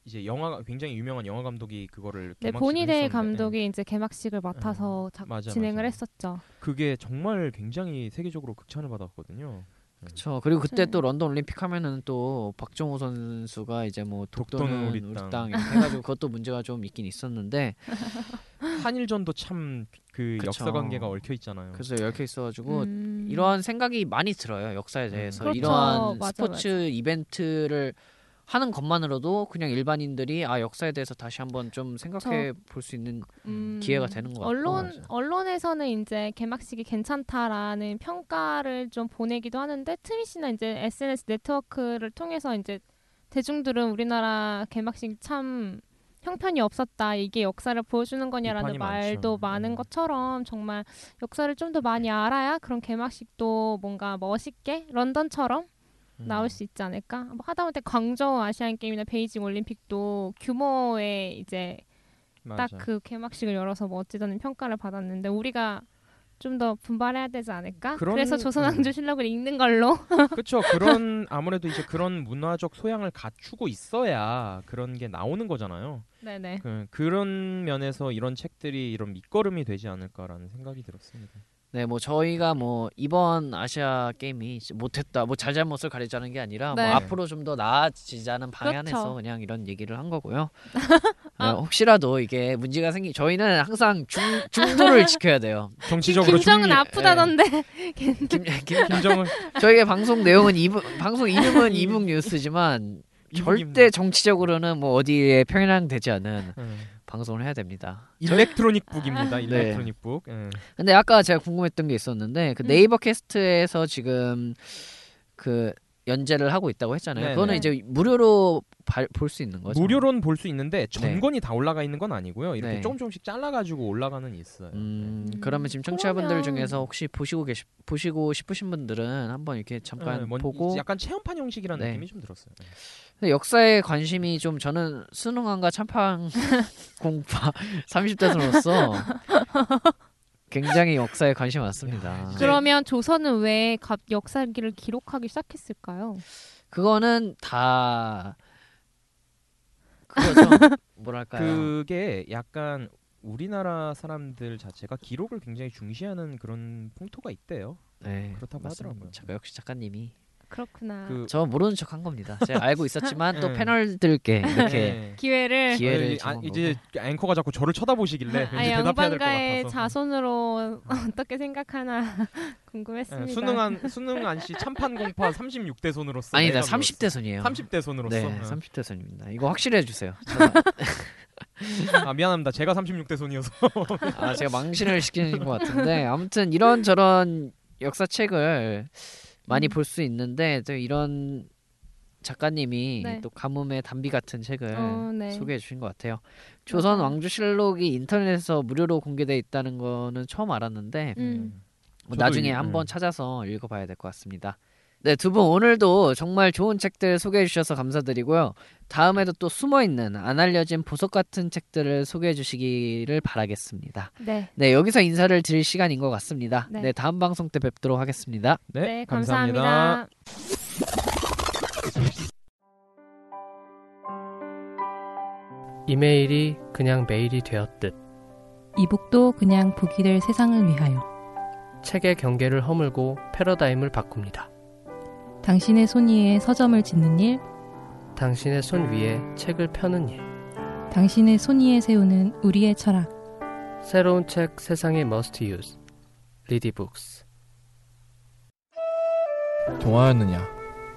이제 영화 굉장히 유명한 영화 감독이 그거를 네, 했었는데, 감독이 이제 개막식을 맡아서 자- 맞아, 진행을 맞아. 했었죠. 그게 정말 굉장히 세계적으로 극찬을 받았거든요. 그렇죠. 그리고 그때 네. 또 런던 올림픽 하면은 또 박정호 선수가 이제 뭐 독도는, 독도는 우리, 우리 땅. 해가지고 그것도 문제가 좀 있긴 있었는데 한일전도 참 그. 역사 관계가 얽혀 있잖아요. 그래서 얽혀 있어가지고 음. 이런 생각이 많이 들어요 역사에 대해서 그렇죠. 이러한 맞아, 스포츠 이벤트를 하는 것만으로도 그냥 일반인들이 아 역사에 대해서 다시 한번 좀 생각해 볼 수 있는 음, 기회가 되는 것 같고. 언론 맞아. 언론에서는 이제 개막식이 괜찮다라는 평가를 좀 보내기도 하는데 트윗이나 이제 SNS 네트워크를 통해서 이제 대중들은 우리나라 개막식 참 형편이 없었다 이게 역사를 보여주는 거냐라는 말도 많죠. 많은 음. 것처럼 정말 역사를 좀 더 많이 알아야 그런 개막식도 뭔가 멋있게 런던처럼 음. 나올 수 있지 않을까? 뭐 하다못해 광저우 아시안 게임이나 베이징 올림픽도 규모의 이제. 딱 그 개막식을 열어서 뭐 어찌든 평가를 받았는데 우리가 좀 더 분발해야 되지 않을까? 그런- 그래서 조선왕조 실록을 읽는 걸로. 그렇죠. 그런 아무래도 이제 그런 문화적 소양을 갖추고 있어야 그런 게 나오는 거잖아요. 네네. 그, 그런 면에서 이런 책들이 이런 밑거름이 되지 않을까라는 생각이 들었습니다. 네, 뭐 저희가 뭐 이번 아시아 게임이 못했다, 뭐 잘잘못을 가리자는 게 아니라 네. 뭐 앞으로 좀 더 나아지자는 방향에서 그렇죠. 그냥 이런 얘기를 한 거고요. 아. 네, 혹시라도 이게 문제가 생기, 저희는 항상 중 중도를 지켜야 돼요. 정치적으로 김정은 중립- 아프다던데. 김, 김, 김정은 저희의 방송 내용은 이북 방송 이름은 이북 뉴스지만. 절대 정치적으로는 뭐 어디에 편향되지 않은 음. 방송을 해야 됩니다. Electronic book입니다. 네. Electronic book. 예. 근데 아까 제가 궁금했던 게 있었는데 그 음. 네이버 캐스트에서 지금 그 연재를 하고 있다고 했잖아요. 네, 그거는 네. 이제 무료로 볼 수 있는 거죠. 무료로는 볼 수 있는데 전권이 다 올라가 있는 건 아니고요. 이렇게 네. 조금 조금씩 잘라가지고 올라가는 있어요. 음, 음, 그러면 지금 청취자분들 그러면- 중에서 혹시 보시고 계시 보시고 싶으신 분들은 한번 이렇게 잠깐 예, 뭔- 보고 약간 체험판 형식이라는 네. 느낌이 좀 들었어요. 예. 근데 역사에 관심이 좀 저는 수능안과 참판 공파 30대로서 굉장히 역사에 관심이 많습니다. 그러면 조선은 왜 갑 역사기를 기록하기 시작했을까요? 그거는 다 그거죠. 뭐랄까요? 그게 약간 우리나라 사람들 자체가 기록을 굉장히 중시하는 그런 풍토가 있대요. 네, 그렇다고 맞습니다. 하더라고요. 작가 역시 작가님이 그렇구나. 그 저 모르는 척 한 겁니다. 제가 알고 있었지만 또 네. 패널들께 이렇게 네. 기회를 기회를 아, 이제 앵커가 자꾸 저를 쳐다보시길래 아, 대답해야 될것 양반가의 같아서. 자손으로 어떻게 생각하나 궁금했습니다. 예, 수능한 수능안 씨 참판 공파 36대 손으로서 아니다 30대 손이에요. 30대 손으로서 네, 예. 30대 손입니다. 이거 확실해 주세요. 아 미안합니다 제가 36대 손이어서 아 제가 망신을 시키는 것 같은데 아무튼 이런 저런 역사책을 많이 음. 볼수 있는데 또 이런 작가님이 네. 또 가뭄의 단비 같은 책을 어, 네. 소개해 주신 것 같아요. 조선. 왕조실록이 인터넷에서 무료로 공개돼 있다는 거는 처음 알았는데 음. 뭐 저도 나중에 이- 한번 음. 찾아서 읽어봐야 될 것 같습니다. 네, 두 분 오늘도 정말 좋은 책들 소개해 주셔서 감사드리고요. 다음에도 또 숨어 있는 안 알려진 보석 같은 책들을 소개해 주시기를 바라겠습니다. 네. 네, 여기서 인사를 드릴 시간인 것 같습니다. 네. 네, 다음 방송 때 뵙도록 하겠습니다. 네, 네, 감사합니다. 감사합니다. 이메일이 그냥 메일이 되었듯 이북도 그냥 북이 될 세상을 위하여 책의 경계를 허물고 패러다임을 바꿉니다. 당신의 손 위에 서점을 짓는 일, 당신의 손 위에 책을 펴는 일. 당신의 손 위에 세우는 우리의 철학. 새로운 책 세상의 must use. 리디북스. 통하였느냐?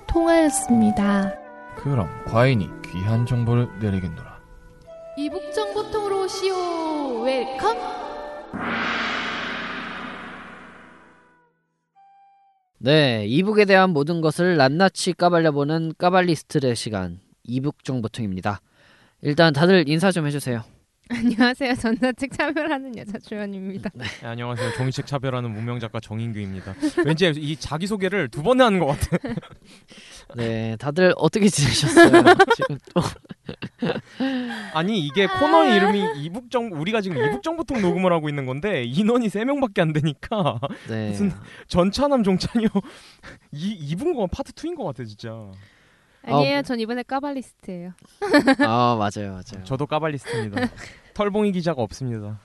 통하였습니다. 그럼 과인이 귀한 정보를 내리겠노라. e-book 정보통으로 오시오. Welcome. 네, e-book에 대한 모든 것을 낱낱이 까발려보는 까발리스트의 시간 e-book 정보통입니다. 일단 다들 인사 좀 해주세요. 안녕하세요. 전자책 차별하는 여자 주연입니다. 네, 안녕하세요. 종이책 차별하는 무명 작가 정인규입니다. 왠지 이 자기 소개를 두번 하는 것 같아. 네, 다들 어떻게 지내셨어요? 지금 또 아니 이게 코너의 이름이 이북정 우리가 지금 이북정보통 녹음을 하고 있는 건데 인원이 세 명밖에 안 되니까 네, 무슨 전차남 종찬이요 이 이분 거 파트 2인 것 같아 진짜. 아니에요. 전 이번에 까발리스트예요. 아 맞아요, 맞아요. 저도 까발리스트입니다. 털봉이 기자가 없습니다.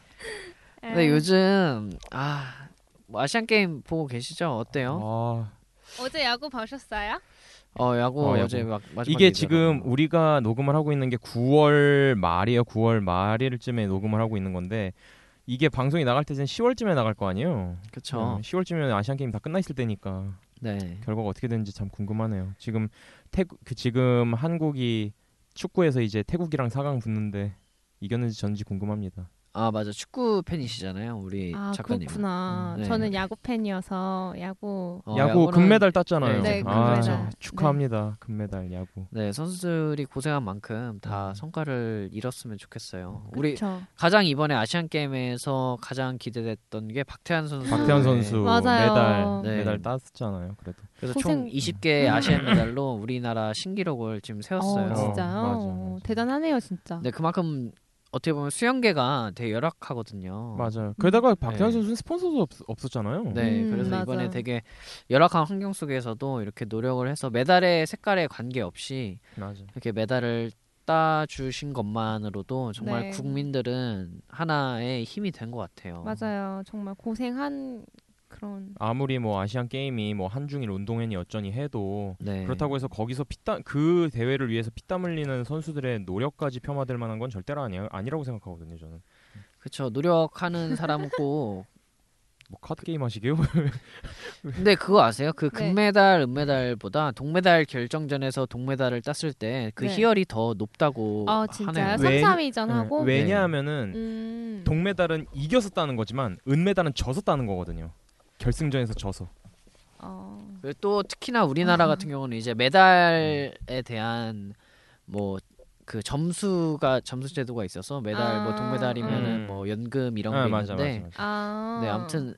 근데 요즘 아 뭐 아시안 게임 보고 계시죠? 어때요? 아, 어제 야구 보셨어요? 어 야구 어, 야구. 어제 막 마지막에 이게 지금 얘기하더라고요. 우리가 녹음을 하고 있는 게 9월 말이에요. 9월 말일쯤에 녹음을 하고 있는 건데 이게 방송이 나갈 때는 10월쯤에 나갈 거 아니에요. 그쵸. 10월쯤이면 아시안 게임 다 끝나 있을 때니까 네. 결과가 어떻게 되는지 참 궁금하네요. 지금 태국 그 지금 한국이 축구에서 이제 태국이랑 4강 붙는데 이겼는지 전지 궁금합니다. 아 맞아 축구 팬이시잖아요, 우리 아 작가님. 그렇구나. 음, 네. 저는 야구 팬이어서 야구. 어, 야구 야구는- 금메달 땄잖아요. 네, 아, 금메달. 축하합니다. 금메달 야구. 네 선수들이 고생한 만큼 다 음. 성과를 이뤘으면 좋겠어요. 우리 그렇죠. 가장 이번에 아시안 게임에서 가장 기대됐던 게 박태환 선수. 박태환 네. 선수. 메달 네. 메달 땄잖아요. 그래도. 그래서 총 고생- 20개 아시안 메달로 우리나라 신기록을 지금 세웠어요. 어, 진짜요? 맞아, 어, 맞아. 대단하네요, 진짜. 네 그만큼 어떻게 보면 수영계가 되게 열악하거든요. 맞아요. 게다가 박태환 네. 선수는 스폰서도 없, 없었잖아요. 네, 음, 그래서 맞아. 이번에 되게 열악한 환경 속에서도 이렇게 노력을 해서 메달의 색깔에 관계없이 맞아. 이렇게 메달을 따 주신 것만으로도 정말 네. 국민들은 하나의 힘이 된 것 같아요. 맞아요. 정말 고생한 그런. 아무리 뭐 아시안 게임이 뭐 한중일 운동회니 어쩌니 해도 네. 그렇다고 해서 거기서 피땀 그 대회를 위해서 피땀 흘리는 선수들의 노력까지 폄하될 만한 건 절대로 아니에요. 아니라고 생각하거든요, 저는. 그렇죠. 노력하는 사람은 꼭 뭐 카드 게임 하시게요? 근데 그거 아세요? 그 네. 금메달, 은메달보다 동메달 결정전에서 동메달을 땄을 때 그 네. 희열이 더 높다고 아 진짜요? 하네요. 3, 왜- 4위전 하고. 네. 왜냐하면은 음. 동메달은 이겨서 따는 거지만 은메달은 져서 따는 거거든요. 결승전에서 져서. 어. 그리고 또 특히나 우리나라 아. 같은 경우는 이제 메달에 대한 뭐 그 점수가 점수 제도가 있어서 메달 뭐 아. 동메달이면은 음. 뭐 연금 이런 아, 게 맞아, 있는데 맞아, 맞아. 아. 네 아무튼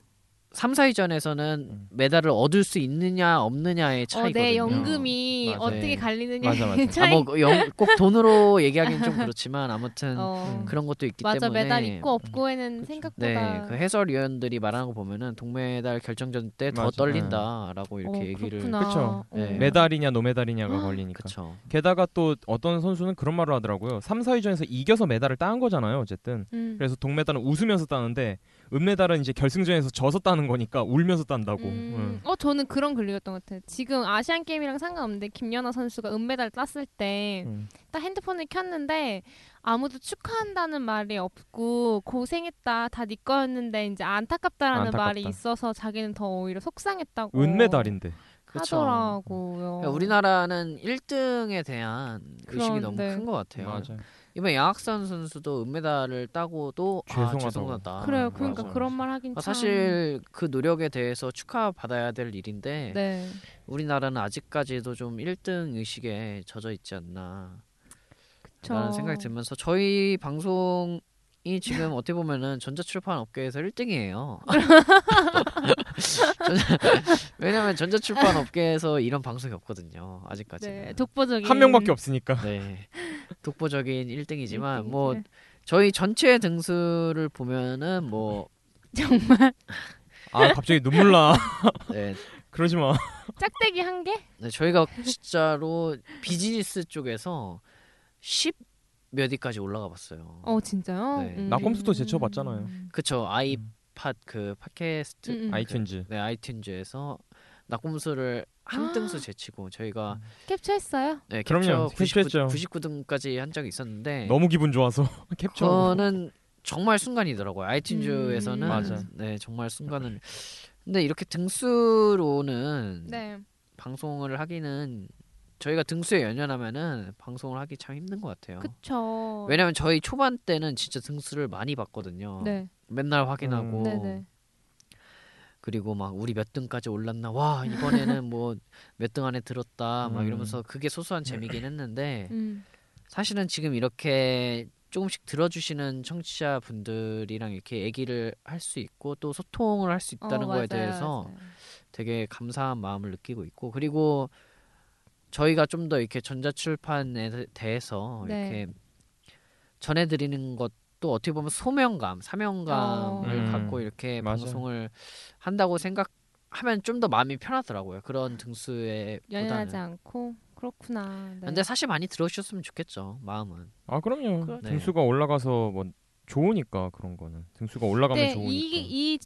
3, 4위전에서는 음. 메달을 얻을 수 있느냐 없느냐의 어, 차이거든요. 내 연금이 맞아. 어떻게 네. 갈리느냐 맞아, 맞아. 차이. 아뭐꼭 돈으로 얘기하기는 좀 그렇지만 아무튼 어. 그런 것도 있기 맞아 때문에 메달 있고 없고에는 생각보다 네, 그 해설위원들이 말하는 거 보면은 동메달 결정전 때 더. 떨린다라고 이렇게 어, 얘기를 그렇구나. 그쵸. 네. 어. 메달이냐 노메달이냐가 걸리니까. 그쵸. 게다가 또 어떤 선수는 그런 말을 하더라고요. 3, 4위전에서 이겨서 메달을 딴 거잖아요, 어쨌든. 음. 그래서 동메달은 웃으면서 따는데 은메달은 이제 결승전에서 져서 따는 거니까 울면서 딴다고. 음, 응. 어 저는 그런 글 읽었던 것 같아요. 지금 아시안 게임이랑 상관없는데 김연아 선수가 은메달 땄을 때딱 응. 핸드폰을 켰는데 아무도 축하한다는 말이 없고 고생했다 다 네 거였는데 이제 안타깝다라는 안타깝다. 말이 있어서 자기는 더 오히려 속상했다고 은메달인데. 그쵸. 하더라고요. 그러니까 우리나라는 1등에 대한 의식이 그런, 너무 네. 큰것 같아요. 맞아요. 이번 양학선 선수도 은메달을 따고도 아, 죄송하다고. 죄송하다. 그래요. 그러니까 맞아요. 그런 말 하긴 아, 참. 사실 그 노력에 대해서 축하받아야 될 일인데 네. 우리나라는 아직까지도 좀 1등 의식에 젖어 있지 않나 그쵸. 라는 생각이 들면서 저희 방송 지금 어떻게 보면은 전자출판 업계에서 1등이에요. 왜냐면 전자출판 업계에서 이런 방송이 없거든요. 아직까지. 네, 독보적인 한 명밖에 없으니까. 네. 독보적인 1등이지만 일등이죠. 뭐 저희 전체 등수를 보면은 뭐 정말 아 갑자기 눈물 나. 네, 그러지 마. 짝대기 한 개? 네, 저희가 진짜로 비즈니스 쪽에서 10 몇 위까지 올라가 봤어요. 어 진짜요? 네. 음. 나꼼수도 제쳐봤잖아요. 그쵸 아이팟 그 팟캐스트 음, 음. 아이튠즈. 네 아이튠즈에서 나꼼수를 한 등수 제치고 저희가 캡처했어요? 네, 그럼요. 캡처 캡처했죠. 99, 99등까지 한 적이 있었는데 너무 기분 좋아서 캡처. 그거는 정말 순간이더라고요. 아이튠즈에서는 음. 맞아. 네 정말 순간을 근데 이렇게 등수로는 네. 방송을 하기는 저희가 등수에 연연하면은 방송을 하기 참 힘든 것 같아요. 그쵸. 왜냐면 저희 초반 때는 진짜 등수를 많이 봤거든요. 네. 맨날 확인하고 음. 네네. 그리고 막 우리 몇 등까지 올랐나 와 이번에는 뭐 몇 등 안에 들었다 막 음. 이러면서 그게 소소한 재미긴 했는데 음. 사실은 지금 이렇게 조금씩 들어주시는 청취자 분들이랑 이렇게 얘기를 할 수 있고 또 소통을 할 수 있다는 어, 거에 맞아요, 대해서 맞아요. 되게 감사한 마음을 느끼고 있고 그리고 저희가 좀 더 이렇게 전자출판에 대- 대해서 네. 이렇게 전해드리는 것도 어떻게 보면 소명감, 사명감을 음. 갖고 이렇게 맞아요. 방송을 한다고 생각하면 좀 더 마음이 편하더라고요. 그런 등수에 연연하지. 않고 그렇구나. 네. 근데 사실 많이 들어주셨으면 좋겠죠. 마음은. 아 그럼요. 그렇죠. 네. 등수가 올라가서 뭐 좋으니까 그런 거는 등수가 올라가면 좋으니까. 이, 이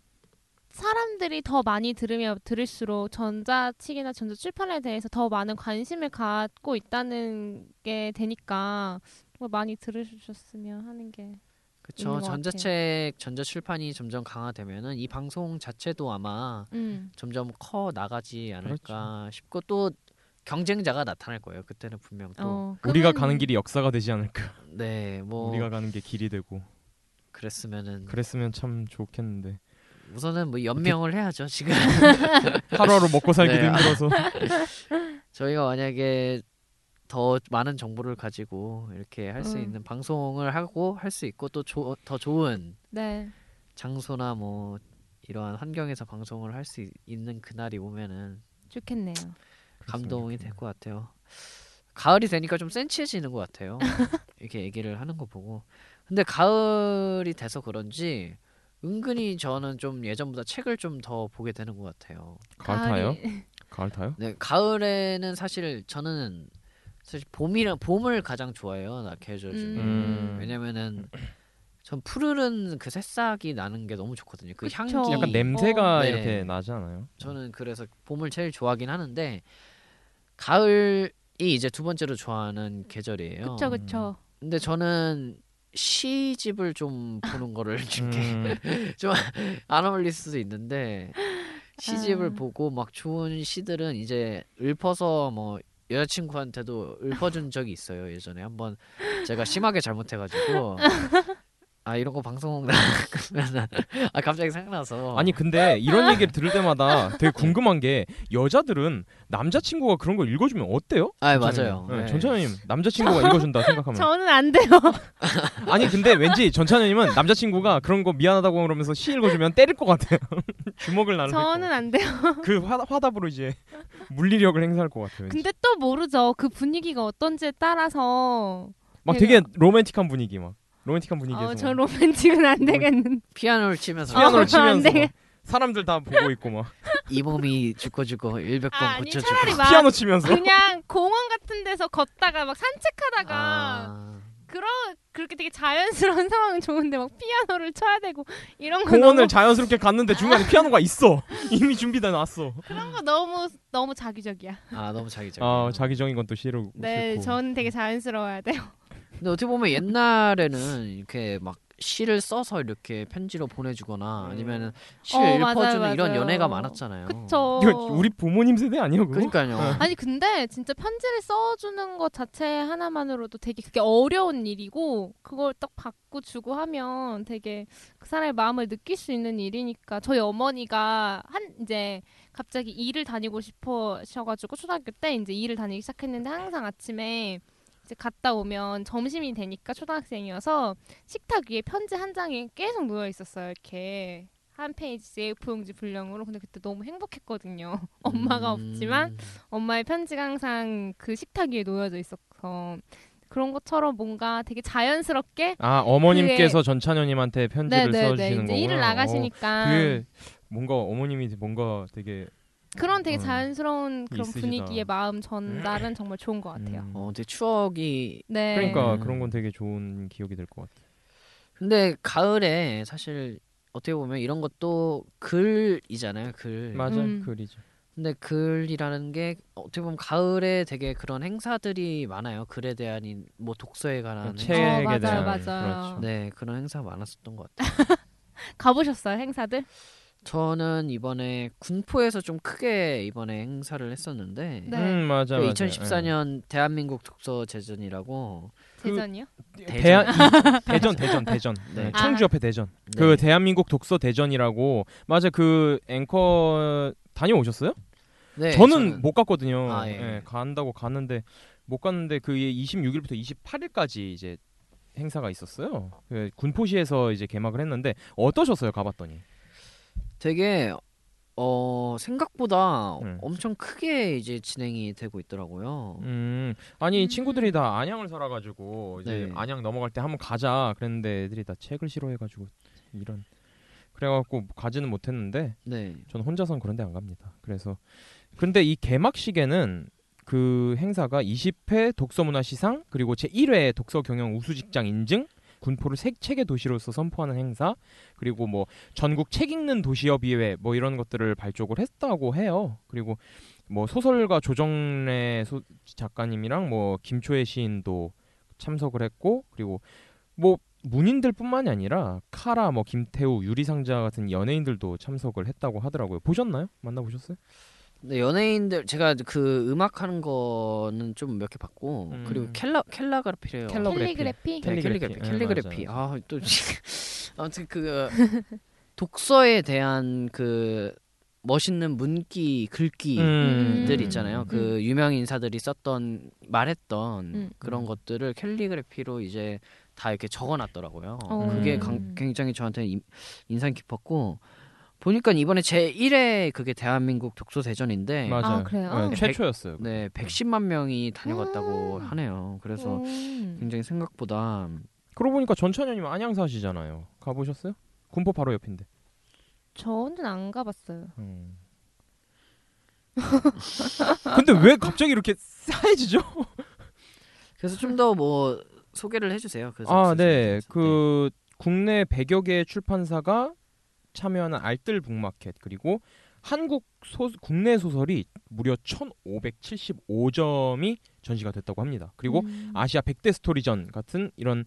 사람들이 더 많이 들으면 들을수록 전자책이나 전자출판에 대해서 더 많은 관심을 갖고 있다는 게 되니까 정말 많이 들으셨으면 하는 게 그렇죠. 전자책, 전자출판이 점점 강화되면은 이 방송 자체도 아마 음. 점점 커 나가지 않을까 그렇죠. 싶고 또 경쟁자가 나타날 거예요. 그때는 분명 또. 어, 우리가 그러면- 가는 길이 역사가 되지 않을까. 네, 뭐 우리가 가는 게 길이 되고. 그랬으면은 그랬으면 참 좋겠는데. 우선은 뭐 연명을 해야죠. 지금 하루하루 먹고 살기도 네, 아. 힘들어서. 저희가 만약에 더 많은 정보를 가지고 이렇게 할수 음. 있는 방송을 하고 할 수 있고 또 더 좋은 네. 장소나 뭐 이러한 환경에서 방송을 할 수 있는 그날이 오면은 좋겠네요. 감동이 될 것 같아요. 가을이 되니까 좀 센치해지는 것 같아요. 이렇게 얘기를 하는 거 보고. 근데 가을이 돼서 그런지 은근히 저는 좀 예전보다 책을 좀 더 보게 되는 것 같아요. 가을 타요? 가을 타요? 네, 가을에는 사실 저는 사실 봄이랑 봄을 가장 좋아해요. 나 계절 중에. 음. 왜냐면은 전 푸르른 그 새싹이 나는 게 너무 좋거든요. 그 그쵸. 향기. 약간 냄새가 어. 네. 이렇게 나지 않아요? 저는 그래서 봄을 제일 좋아하긴 하는데 가을이 이제 두 번째로 좋아하는 계절이에요. 그쵸 그쵸. 근데 저는 시집을 좀 보는 거를 이렇게 음, 안 어울릴 수도 있는데 시집을 아. 보고 막 좋은 시들은 이제 읊어서 뭐 여자친구한테도 읊어준 적이 있어요 예전에. 한번 제가 심하게 잘못해가지고 아 이런 거 방송 나가면 아 갑자기 생각나서 아니 근데 이런 얘기를 들을 때마다 되게 궁금한 게 여자들은 남자친구가 그런 걸 읽어주면 어때요? 아. 맞아요 네, 네. 전차님 남자친구가 읽어준다 생각하면 저는 안 돼요. 아니 근데 왠지 전차님은 남자친구가 그런 거 미안하다고 그러면서 시 읽어주면 때릴 것 같아요 주먹을 나를 저는 안 돼요. 그 화, 화답으로 이제 물리력을 행사할 것 같아요 왠지. 근데 또 모르죠. 그 분위기가 어떤지에 따라서. 막 되게 로맨틱한 분위기 막 로맨틱한 분위기에서 어, 저막 로맨틱은 안 되겠는. 피아노를 치면서. 피아노를 어, 안 치면서 사람들 다 보고 있고 막. 이 몸이 죽고 죽고 일백 아, 번 아니 고쳐주고. 피아노 치면서? 그냥 공원 같은 데서 걷다가 막 산책하다가 아, 그런 그렇게 되게 자연스러운 상황은 좋은데 막 피아노를 쳐야 되고 이런 거 공원을 너무 자연스럽게 갔는데 중간에 피아노가 있어. 이미 준비돼 놨어. 그런 거 너무 너무 자기적이야. 아 너무 자기적 아 자기적인 건 또 싫고 네, 싫고. 저는 되게 자연스러워야 돼요. 근데 어떻게 보면 옛날에는 이렇게 막 시를 써서 이렇게 편지로 보내주거나 아니면은 시를 어, 맞아요, 읽어주는 이런 맞아요. 연애가 많았잖아요. 그쵸. 이거 우리 부모님 세대 아니에요 그거? 그러니까요. 아니 근데 진짜 편지를 써주는 것 자체 하나만으로도 되게 그게 어려운 일이고 그걸 딱 받고 주고 하면 되게 그 사람의 마음을 느낄 수 있는 일이니까 저희 어머니가 한 이제 갑자기 일을 다니고 싶어셔가지고 초등학교 때 이제 일을 다니기 시작했는데 항상 아침에 이제 갔다 오면 점심이 되니까 초등학생이어서 식탁 위에 편지 한 장이 계속 놓여 있었어요. 이렇게 한 페이지 A4용지 분량으로. 근데 그때 너무 행복했거든요. 엄마가 음. 없지만 엄마의 편지가 항상 그 식탁 위에 놓여져 있어서 그런 것처럼 뭔가 되게 자연스럽게 아 어머님께서 전찬현님한테 편지를 네네네 써주시는 이제 거구나. 일을 나가시니까 어, 그게 뭔가 어머님이 뭔가 되게 그런 되게 어, 자연스러운 그런 있으시다. 분위기의 마음 전달은 정말 좋은 것 같아요. 음. 어, 되게 추억이 네. 그러니까 음. 그런 건 되게 좋은 기억이 될 것 같아. 근데 가을에 사실 어떻게 보면 이런 것도 글이잖아요. 글. 맞아 음. 글이죠. 근데 글이라는 게 어떻게 보면 가을에 되게 그런 행사들이 많아요. 글에 대한 인- 뭐 독서에 관한 책에 행사. 어, 맞아요, 대한 맞아요. 그렇죠. 네 그런 행사가 많았었던 것 같아요. 가보셨어요 행사들? 저는 이번에 군포에서 좀 크게 이번에 행사를 했었는데 네. 음 맞아 그 맞아. 2014년 대한민국 독서 제전이라고 그- 대전이요? 예. 대한 이- 대전 대전 대전 네. 네. 청주 옆에 대전. 네. 그 대한민국 독서 대전이라고 맞아 그 앵커 다녀오셨어요? 네, 저는 못 갔거든요. 아, 예. 예, 간다고 갔는데 못 갔는데 그게 26일부터 28일까지 이제 행사가 있었어요. 그 군포시에서 이제 개막을 했는데 어떠셨어요? 가봤더니. 되게 어 생각보다 음. 엄청 크게 이제 진행이 되고 있더라고요. 음 아니 음. 친구들이 다 안양을 살아가지고 이제 네. 안양 넘어갈 때 한번 가자 그랬는데 애들이 다 책을 싫어해가지고 이런 그래갖고 가지는 못했는데 네. 저는 혼자선 그런데 안 갑니다. 그래서 근데 이 개막식에는 그 행사가 20회 독서문화시상 그리고 제 1회 독서경영 우수직장 인증 군포를 색 책의 도시로서 선포하는 행사 그리고 뭐 전국 책 읽는 도시협의회 뭐 이런 것들을 발족을 했다고 해요. 그리고 뭐 소설가 조정래 소- 작가님이랑 뭐 김초혜 시인도 참석을 했고 그리고 뭐 문인들뿐만이 아니라 카라 뭐 김태우 유리상자 같은 연예인들도 참석을 했다고 하더라고요. 보셨나요? 만나 보셨어요? 근데 연예인들 제가 그 음악 하는 거는 좀 몇 개 봤고 음. 그리고 켈라 켈라그라피래요. 캘러그래피. 캘리그래피? 네, 캘리그래피. 캘리그래피. 네, 캘리그래피. 맞아요. 아또 아무튼 그 독서에 대한 그 멋있는 문기 글귀들 음. 있잖아요. 그 유명 인사들이 썼던 말했던 음. 그런 것들을 캘리그래피로 이제 다 이렇게 적어놨더라고요. 어. 그게 음. 강- 굉장히 저한테 인- 인상 깊었고 보니까 이번에 제 1회 그게 대한민국 독서 대전인데 맞아요. 아, 그래요? 네, 최초였어요. 네 110만 명이 다녀갔다고 음. 하네요. 그래서 음. 굉장히 생각보다 그러고 보니까 전찬현님 안양 사시잖아요. 가보셨어요? 군포 바로 옆인데. 저는 안 가봤어요. 음. 근데 왜 갑자기 이렇게 싸해지죠? 그래서 좀 더 뭐 소개를 해주세요. 그 아, 네. 그 국내 100여 개의 출판사가 참여하는 알뜰 북마켓 그리고 한국 소, 국내 소설이 무려 1,575점이 전시가 됐다고 합니다. 그리고 음. 아시아 100대 스토리전 같은 이런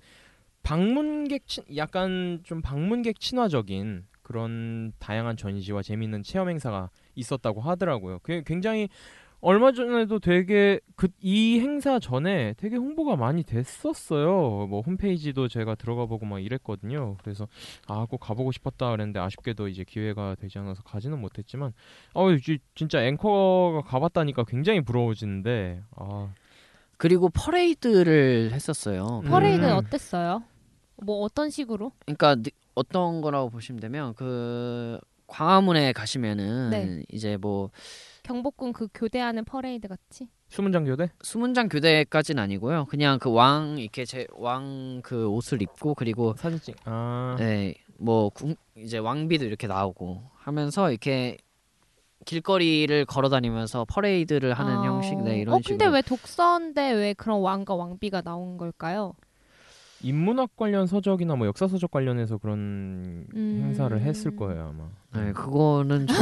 방문객 친, 약간 좀 방문객 친화적인 그런 다양한 전시와 재미있는 체험 행사가 있었다고 하더라고요. 그게 굉장히 얼마 전에도 되게 그 이 행사 전에 되게 홍보가 많이 됐었어요. 뭐 홈페이지도 제가 들어가 보고 막 이랬거든요. 그래서 아 꼭 가보고 싶었다 그랬는데 아쉽게도 이제 기회가 되지 않아서 가지는 못했지만 어 이- 진짜 앵커가 가봤다니까 굉장히 부러워지는데 아 그리고 퍼레이드를 했었어요. 음. 퍼레이드는 어땠어요? 뭐 어떤 식으로? 그러니까 느- 어떤 거라고 보시면 되면 그 광화문에 가시면은 네. 이제 뭐 경복궁 그 교대하는 퍼레이드 같이? 수문장 교대 수문장 교대까지는 아니고요. 그냥 그 왕 이렇게 제 왕 그 옷을 입고 그리고 사진 찍. 아 네, 뭐 궁- 이제 왕비도 이렇게 나오고 하면서 이렇게 길거리를 걸어 다니면서 퍼레이드를 하는 아, 형식 네 이런 어 근데 식으로 왜 독서인데 왜 그런 왕과 왕비가 나온 걸까요? 인문학 관련 서적이나 뭐 역사 서적 관련해서 그런 음. 행사를 했을 거예요 아마. 네, 그거는 좀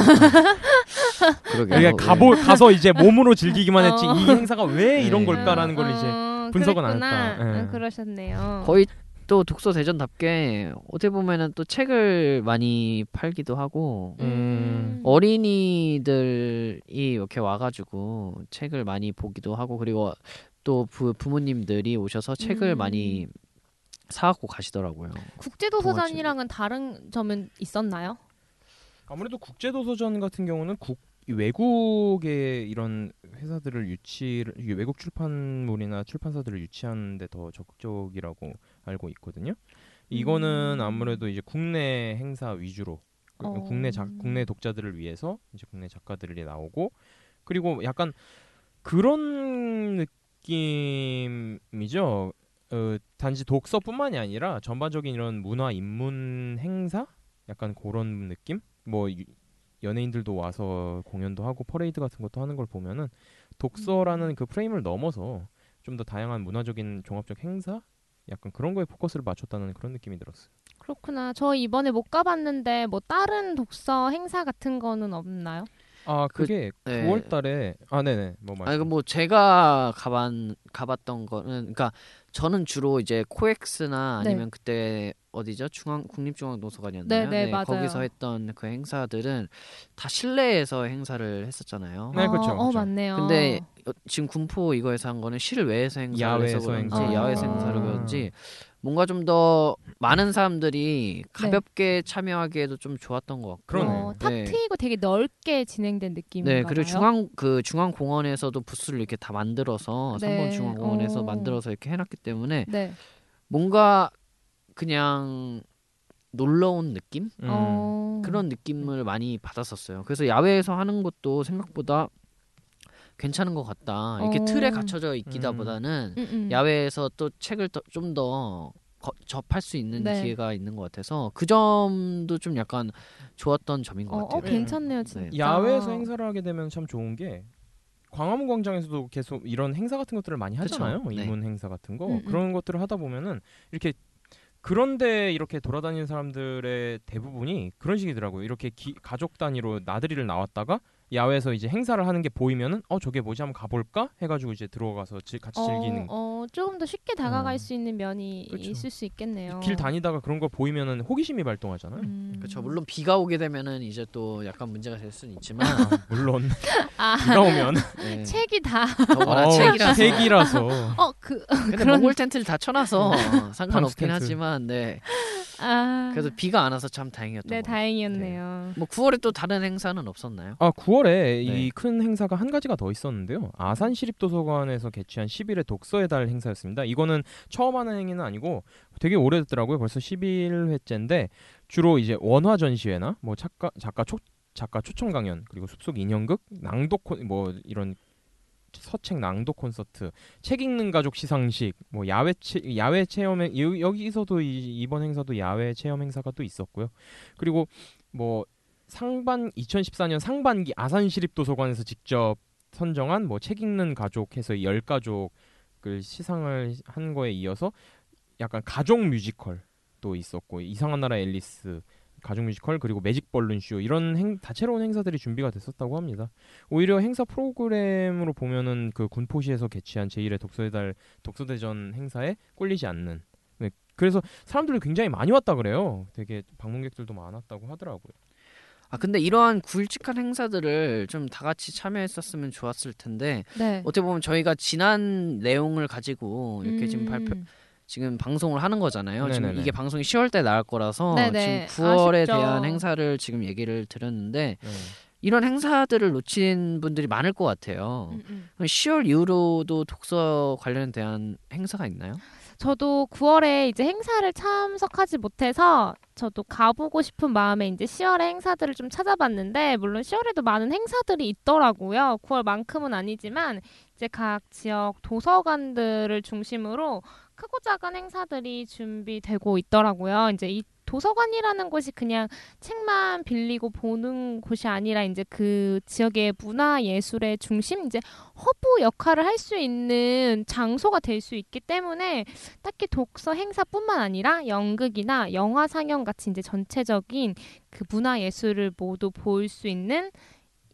그러게요. 이게 네. 가보 가서 이제 몸으로 즐기기만 했지 어. 이 행사가 왜 이런 네. 걸까라는 걸 이제 어, 분석은 안 그랬구나. 했다. 예. 아, 그러셨네요. 거의 또 독서 대전답게 어떻게 보면은 또 책을 많이 팔기도 하고 음. 어린이들이 이렇게 와가지고 책을 많이 보기도 하고 그리고 또 부, 부모님들이 오셔서 책을 음. 많이 사갖고 가시더라고요. 국제도서관이랑은 다른 점은 있었나요? 아무래도 국제도서전 같은 경우는 국이 외국의 이런 회사들을 유치 외국 출판물이나 출판사들을 유치하는데 더 적극적이라고 알고 있거든요. 이거는 음. 아무래도 이제 국내 행사 위주로 그- 어. 국내 작 국내 독자들을 위해서 이제 국내 작가들이 나오고 그리고 약간 그런 느낌이죠. 어, 단지 독서뿐만이 아니라 전반적인 이런 문화 인문 행사 약간 그런 느낌? 뭐 유- 연예인들도 와서 공연도 하고 퍼레이드 같은 것도 하는 걸 보면은 독서라는 그 프레임을 넘어서 좀 더 다양한 문화적인 종합적 행사 약간 그런 거에 포커스를 맞췄다는 그런 느낌이 들었어요. 그렇구나. 저 이번에 못 가봤는데 뭐 다른 독서 행사 같은 거는 없나요? 아 그- 그게 네. 9월 달에 아 네네 뭐 말씀. 아니 그뭐 제가 가봤 가봤던 거는 그러니까 저는 주로 이제 코엑스나 네. 아니면 그때 어디죠 중앙 국립중앙도서관이었나요? 네, 네, 맞아요. 거기서 했던 그 행사들은 다 실내에서 행사를 했었잖아요. 네, 그쵸, 어, 어, 그쵸. 맞네요. 근데 어, 지금 군포 이거에서 한 거는 실외에서 행사를 야외에서 해서 그런지 행사. 야외에서 아. 행사를 그런지 뭔가 좀 더 많은 사람들이 네. 가볍게 참여하기에도 좀 좋았던 것 같고 그러네. 어, 탁 네. 트이고 되게 넓게 진행된 느낌인가요? 네, 그리고 중앙 그 중앙 공원에서도 부스를 이렇게 다 만들어서 네. 3번 중앙 공원에서 오. 만들어서 이렇게 해놨기 때문에 네. 뭔가 그냥 놀러 온 느낌 음. 어. 그런 느낌을 많이 받았었어요. 그래서 야외에서 하는 것도 생각보다 괜찮은 것 같다. 이렇게 어. 틀에 갇혀져 음. 있기다보다는 음, 음. 야외에서 또 책을 좀더 접할 수 있는 네. 기회가 있는 것 같아서 그 점도 좀 약간 좋았던 점인 것 어, 같아요. 어, 괜찮네요, 진짜. 야외에서 행사를 하게 되면 참 좋은 게 광화문 광장에서도 계속 이런 행사 같은 것들을 많이. 하잖아요. 네. 이문 행사 같은 거 음, 음. 그런 것들을 하다 보면은 이렇게 그런데 이렇게 돌아다니는 사람들의 대부분이 그런 식이더라고요. 이렇게 기- 가족 단위로 나들이를 나왔다가 야외에서 이제 행사를 하는 게 보이면은 어 저게 뭐지 한번 가볼까 해가지고 이제 들어가서 지- 같이 즐기는 어, 어, 조금 더 쉽게 다가갈 어. 수 있는 면이 그쵸. 있을 수 있겠네요. 길 다니다가 그런 거 보이면은 호기심이 발동하잖아요. 음. 그렇죠. 물론 비가 오게 되면은 이제 또 약간 문제가 될 수는 있지만 아, 물론 아, 비가 오면 네. 책이 다. 더구나 어, 책이라서. 책이라서 어, 그. 근데 그런- 몽골 텐트를 다 쳐놔서 상관없긴 방수 텐트. 하지만 네. 아. 그래도 비가 안 와서 참 다행이었던 네, 것 같아요. 다행이었네요. 뭐 9월에 또 다른 행사는 없었나요? 아 9월에 네. 이큰 행사가 한 가지가 더 있었는데요. 아산 시립도서관에서 개최한 10일의 독서의 달 행사였습니다. 이거는 처음 하는 행위는 아니고 되게 오래됐더라고요. 벌써 11회째인데 주로 이제 원화 전시회나 뭐 작가 작가 초 작가 초청 강연 그리고 숲속 인형극 낭독 콘- 뭐 이런 서책 낭독 콘서트, 책 읽는 가족 시상식, 뭐 야외 체, 야외 체험 행 여- 여기서도 이, 이번 행사도 야외 체험 행사가 또 있었고요. 그리고 뭐 상반 2014년 상반기 아산 시립 도서관에서 직접 선정한 뭐 책 읽는 가족 해서 열 가족을 시상을 한 거에 이어서 약간 가족 뮤지컬도 있었고 이상한 나라 앨리스 가족 뮤지컬 그리고 매직 벌룬 쇼 이런 행, 다채로운 행사들이 준비가 됐었다고 합니다. 오히려 행사 프로그램으로 보면은 그 군포시에서 개최한 제1회 독서의 달 독서대전 행사에 꿀리지 않는. 네, 그래서 사람들이 굉장히 많이 왔다 그래요. 되게 방문객들도 많았다고 하더라고요. 아 근데 이러한 굵직한 행사들을 좀 다 같이 참여했었으면 좋았을 텐데 네. 어떻게 보면 저희가 지난 내용을 가지고 이렇게 지금 발표 음. 지금 방송을 하는 거잖아요. 지금 네네네. 이게 방송이 10월 때 나올 거라서 네네. 지금 9월에 아쉽죠. 대한 행사를 지금 얘기를 드렸는데 네. 이런 행사들을 놓친 분들이 많을 것 같아요. 음, 음. 그럼 10월 이후로도 독서 관련에 대한 행사가 있나요? 저도 9월에 이제 행사를 참석하지 못해서 저도 가보고 싶은 마음에 이제 10월에 행사들을 좀 찾아봤는데 물론 10월에도 많은 행사들이 있더라고요. 9월만큼은 아니지만 이제 각 지역 도서관들을 중심으로 크고 작은 행사들이 준비되고 있더라고요. 이제 이 도서관이라는 곳이 그냥 책만 빌리고 보는 곳이 아니라 이제 그 지역의 문화 예술의 중심 이제 허브 역할을 할 수 있는 장소가 될 수 있기 때문에 딱히 독서 행사뿐만 아니라 연극이나 영화 상영 같이 이제 전체적인 그 문화 예술을 모두 볼 수 있는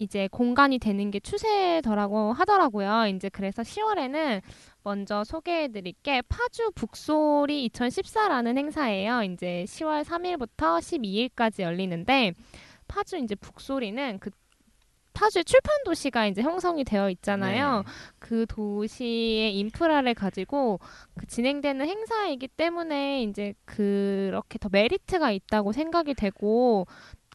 이제 공간이 되는 게 추세더라고 하더라고요. 이제 그래서 10월에는 먼저 소개해 드릴 게 파주 북소리 2014라는 행사예요. 이제 10월 3일부터 12일까지 열리는데 파주 이제 북소리는 그 파주의 출판 도시가 이제 형성이 되어 있잖아요. 네. 그 도시의 인프라를 가지고 그 진행되는 행사이기 때문에 이제 그렇게 더 메리트가 있다고 생각이 되고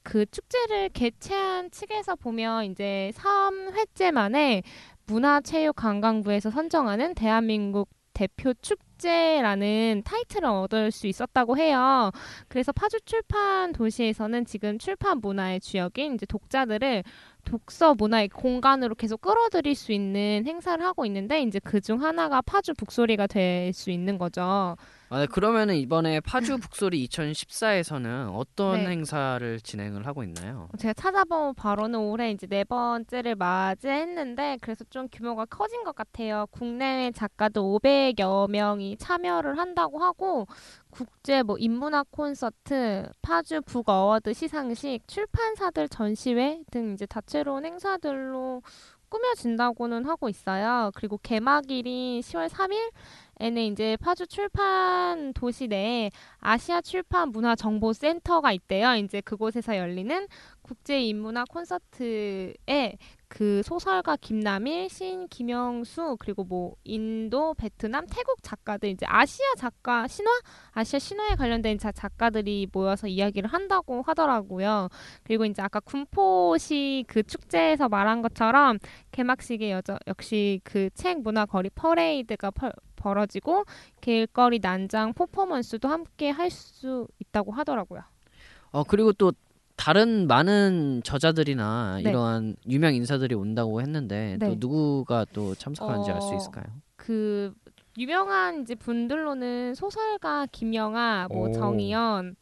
그 축제를 개최한 측에서 보면 이제 3회째 만에 문화체육관광부에서 선정하는 대한민국 대표 축제라는 타이틀을 얻을 수 있었다고 해요. 그래서 파주 출판 도시에서는 지금 출판 문화의 주역인 이제 독자들을 독서 문화의 공간으로 계속 끌어들일 수 있는 행사를 하고 있는데 이제 그 중 하나가 파주 북소리가 될 수 있는 거죠. 아, 네, 그러면은 이번에 파주 북소리 2014에서는 어떤 네. 행사를 진행을 하고 있나요? 제가 찾아본 바로는 올해 이제 네 번째를 맞이했는데 그래서 좀 규모가 커진 것 같아요. 국내외 작가들 500여 명이 참여를 한다고 하고 국제 뭐 인문학 콘서트, 파주 Book Award 시상식, 출판사들 전시회 등 이제 다채로운 행사들로 꾸며진다고는 하고 있어요. 그리고 개막일인 10월 3일 에는 이제 파주 출판 도시 내에 아시아 출판 문화 정보 센터가 있대요. 이제 그곳에서 열리는 국제 인문학 콘서트에 그 소설가 김남일, 시인 김영수 그리고 뭐 인도, 베트남, 태국 작가들 이제 아시아 작가 신화, 아시아 신화에 관련된 자, 작가들이 모여서 이야기를 한다고 하더라고요. 그리고 이제 아까 군포시 그 축제에서 말한 것처럼 개막식에 여저, 역시 그 책 문화 거리 퍼레이드가 펄, 벌어지고 길거리 난장 퍼포먼스도 함께 할 수 있다고 하더라고요. 어 그리고 또 다른 많은 저자들이나 네. 이러한 유명 인사들이 온다고 했는데 또 네. 누구가 또 참석하는지 알수 어, 있을까요? 그 유명한 이제 분들로는 소설가 김영아, 뭐 오. 정의연,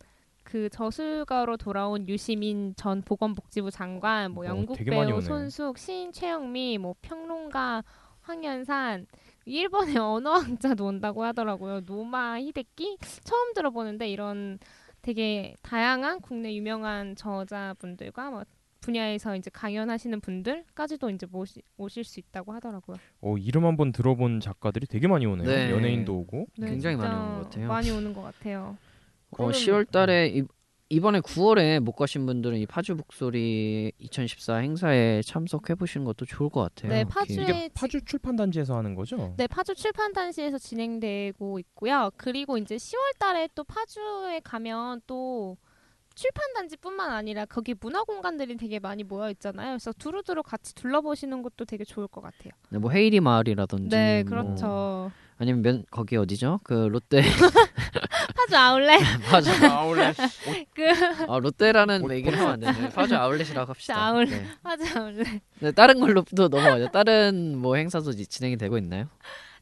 그 저술가로 돌아온 유시민 전 보건복지부 장관, 뭐 어, 영국 많이 배우. 손숙, 시인 최영미, 뭐 평론가 황현산, 일본의 언어학자도 온다고 하더라고요. 노마 히데키 처음 들어보는데 이런 되게 다양한 국내 유명한 저자분들과 뭐 분야에서 이제 강연하시는 분들까지도 이제 모시, 오실 수 있다고 하더라고요. 어, 이름 한번 들어본 작가들이 되게 많이 오네요. 네. 연예인도 오고. 네, 굉장히 많이 오는 것 같아요. 많이 오는 것 같아요. 어, 10월달에 이, 이번에 9월에 못 가신 분들은 이 파주 북소리 2014 행사에 참석해 보시는 것도 좋을 것 같아요. 네. 파주에 이게 파주 출판 단지에서 하는 거죠? 네, 파주 출판단시에서 진행되고 있고요. 그리고 이제 10월 달에 또 파주에 가면 또 출판 단지뿐만 아니라 거기 문화 공간들이 되게 많이 모여 있잖아요. 그래서 두루두루 같이 둘러보시는 것도 되게 좋을 것 같아요. 네, 뭐 헤이리 마을이라든지 네, 뭐 그렇죠. 아니면 면, 거기 어디죠? 그 롯데 파주 아울렛 파주 아울렛. 그 아, 롯데라는 옷 얘기를 하면 안 되죠. 파주 아울렛이라고 합시다. 아울렛. 네. 파주 아울렛. 네, 다른 걸로도 넘어가죠. 다른 뭐 행사도 지- 진행이 되고 있나요?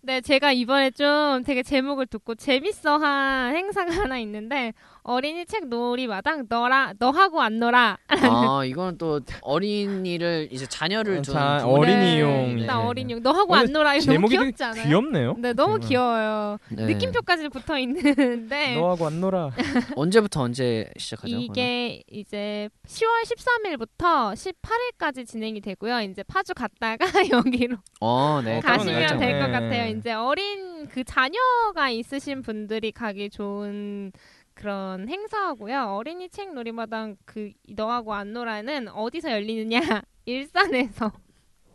네, 제가 이번에 좀 되게 제목을 듣고 재밌어한 행사가 하나 있는데 어린이 책 놀이마당 너라 너하고 안 놀아. 아, 이거는 또 어린이를 이제 자녀를 아, 둔 자, 어린이용 네. 나 어린이용 너하고 안 놀아 이거 너무 귀엽지 않아요? 귀엽네요. 네, 너무 음. 귀여워요. 네. 느낌표까지 붙어 있는데 너하고 안 놀아. 언제부터 언제 시작하죠? 이게 이제 10월 13일부터 18일까지 진행이 되고요. 이제 파주 갔다가 여기로 어, 네. 가시면 그러네요. 될것 네. 같아요. 이제 어린 그 자녀가 있으신 분들이 가기 좋은 그런 행사고요. 어린이 책 놀이마당 그 너하고 안 놀아는 어디서 열리느냐? 일산에서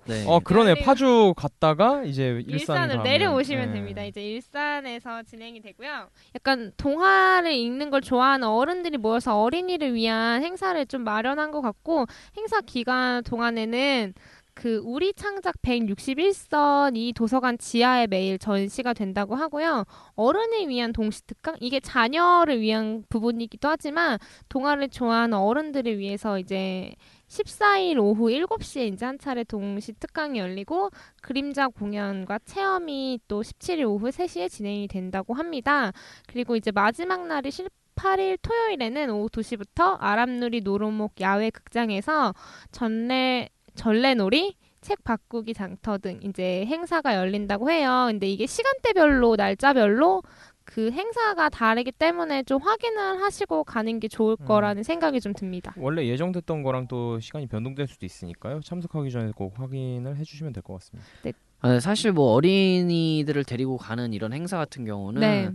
네. 어 그러네. 파주 갔다가 이제 일산 일산을 가면, 내려오시면 네. 됩니다. 이제 일산에서 진행이 되고요. 약간 동화를 읽는 걸 좋아하는 어른들이 모여서 어린이를 위한 행사를 좀 마련한 것 같고 행사 기간 동안에는 그 우리 창작 161선이 도서관 지하에 매일 전시가 된다고 하고요. 어른을 위한 동시 특강 이게 자녀를 위한 부분이기도 하지만 동화를 좋아하는 어른들을 위해서 이제 14일 오후 7시에 이제 한 차례 동시 특강이 열리고 그림자 공연과 체험이 또 17일 오후 3시에 진행이 된다고 합니다. 그리고 이제 마지막 날이 18일 토요일에는 오후 2시부터 아람누리 노루목 야외 극장에서 전래 전래놀이 책 바꾸기 장터 등 이제 행사가 열린다고 해요. 근데 이게 시간대별로 날짜별로 그 행사가 다르기 때문에 좀 확인을 하시고 가는 게 좋을 음. 거라는 생각이 좀 듭니다. 원래 예정됐던 거랑 또 시간이 변동될 수도 있으니까요. 참석하기 전에 꼭 확인을 해주시면 될 것 같습니다. 아, 네, 사실 뭐 어린이들을 데리고 가는 이런 행사 같은 경우는 네.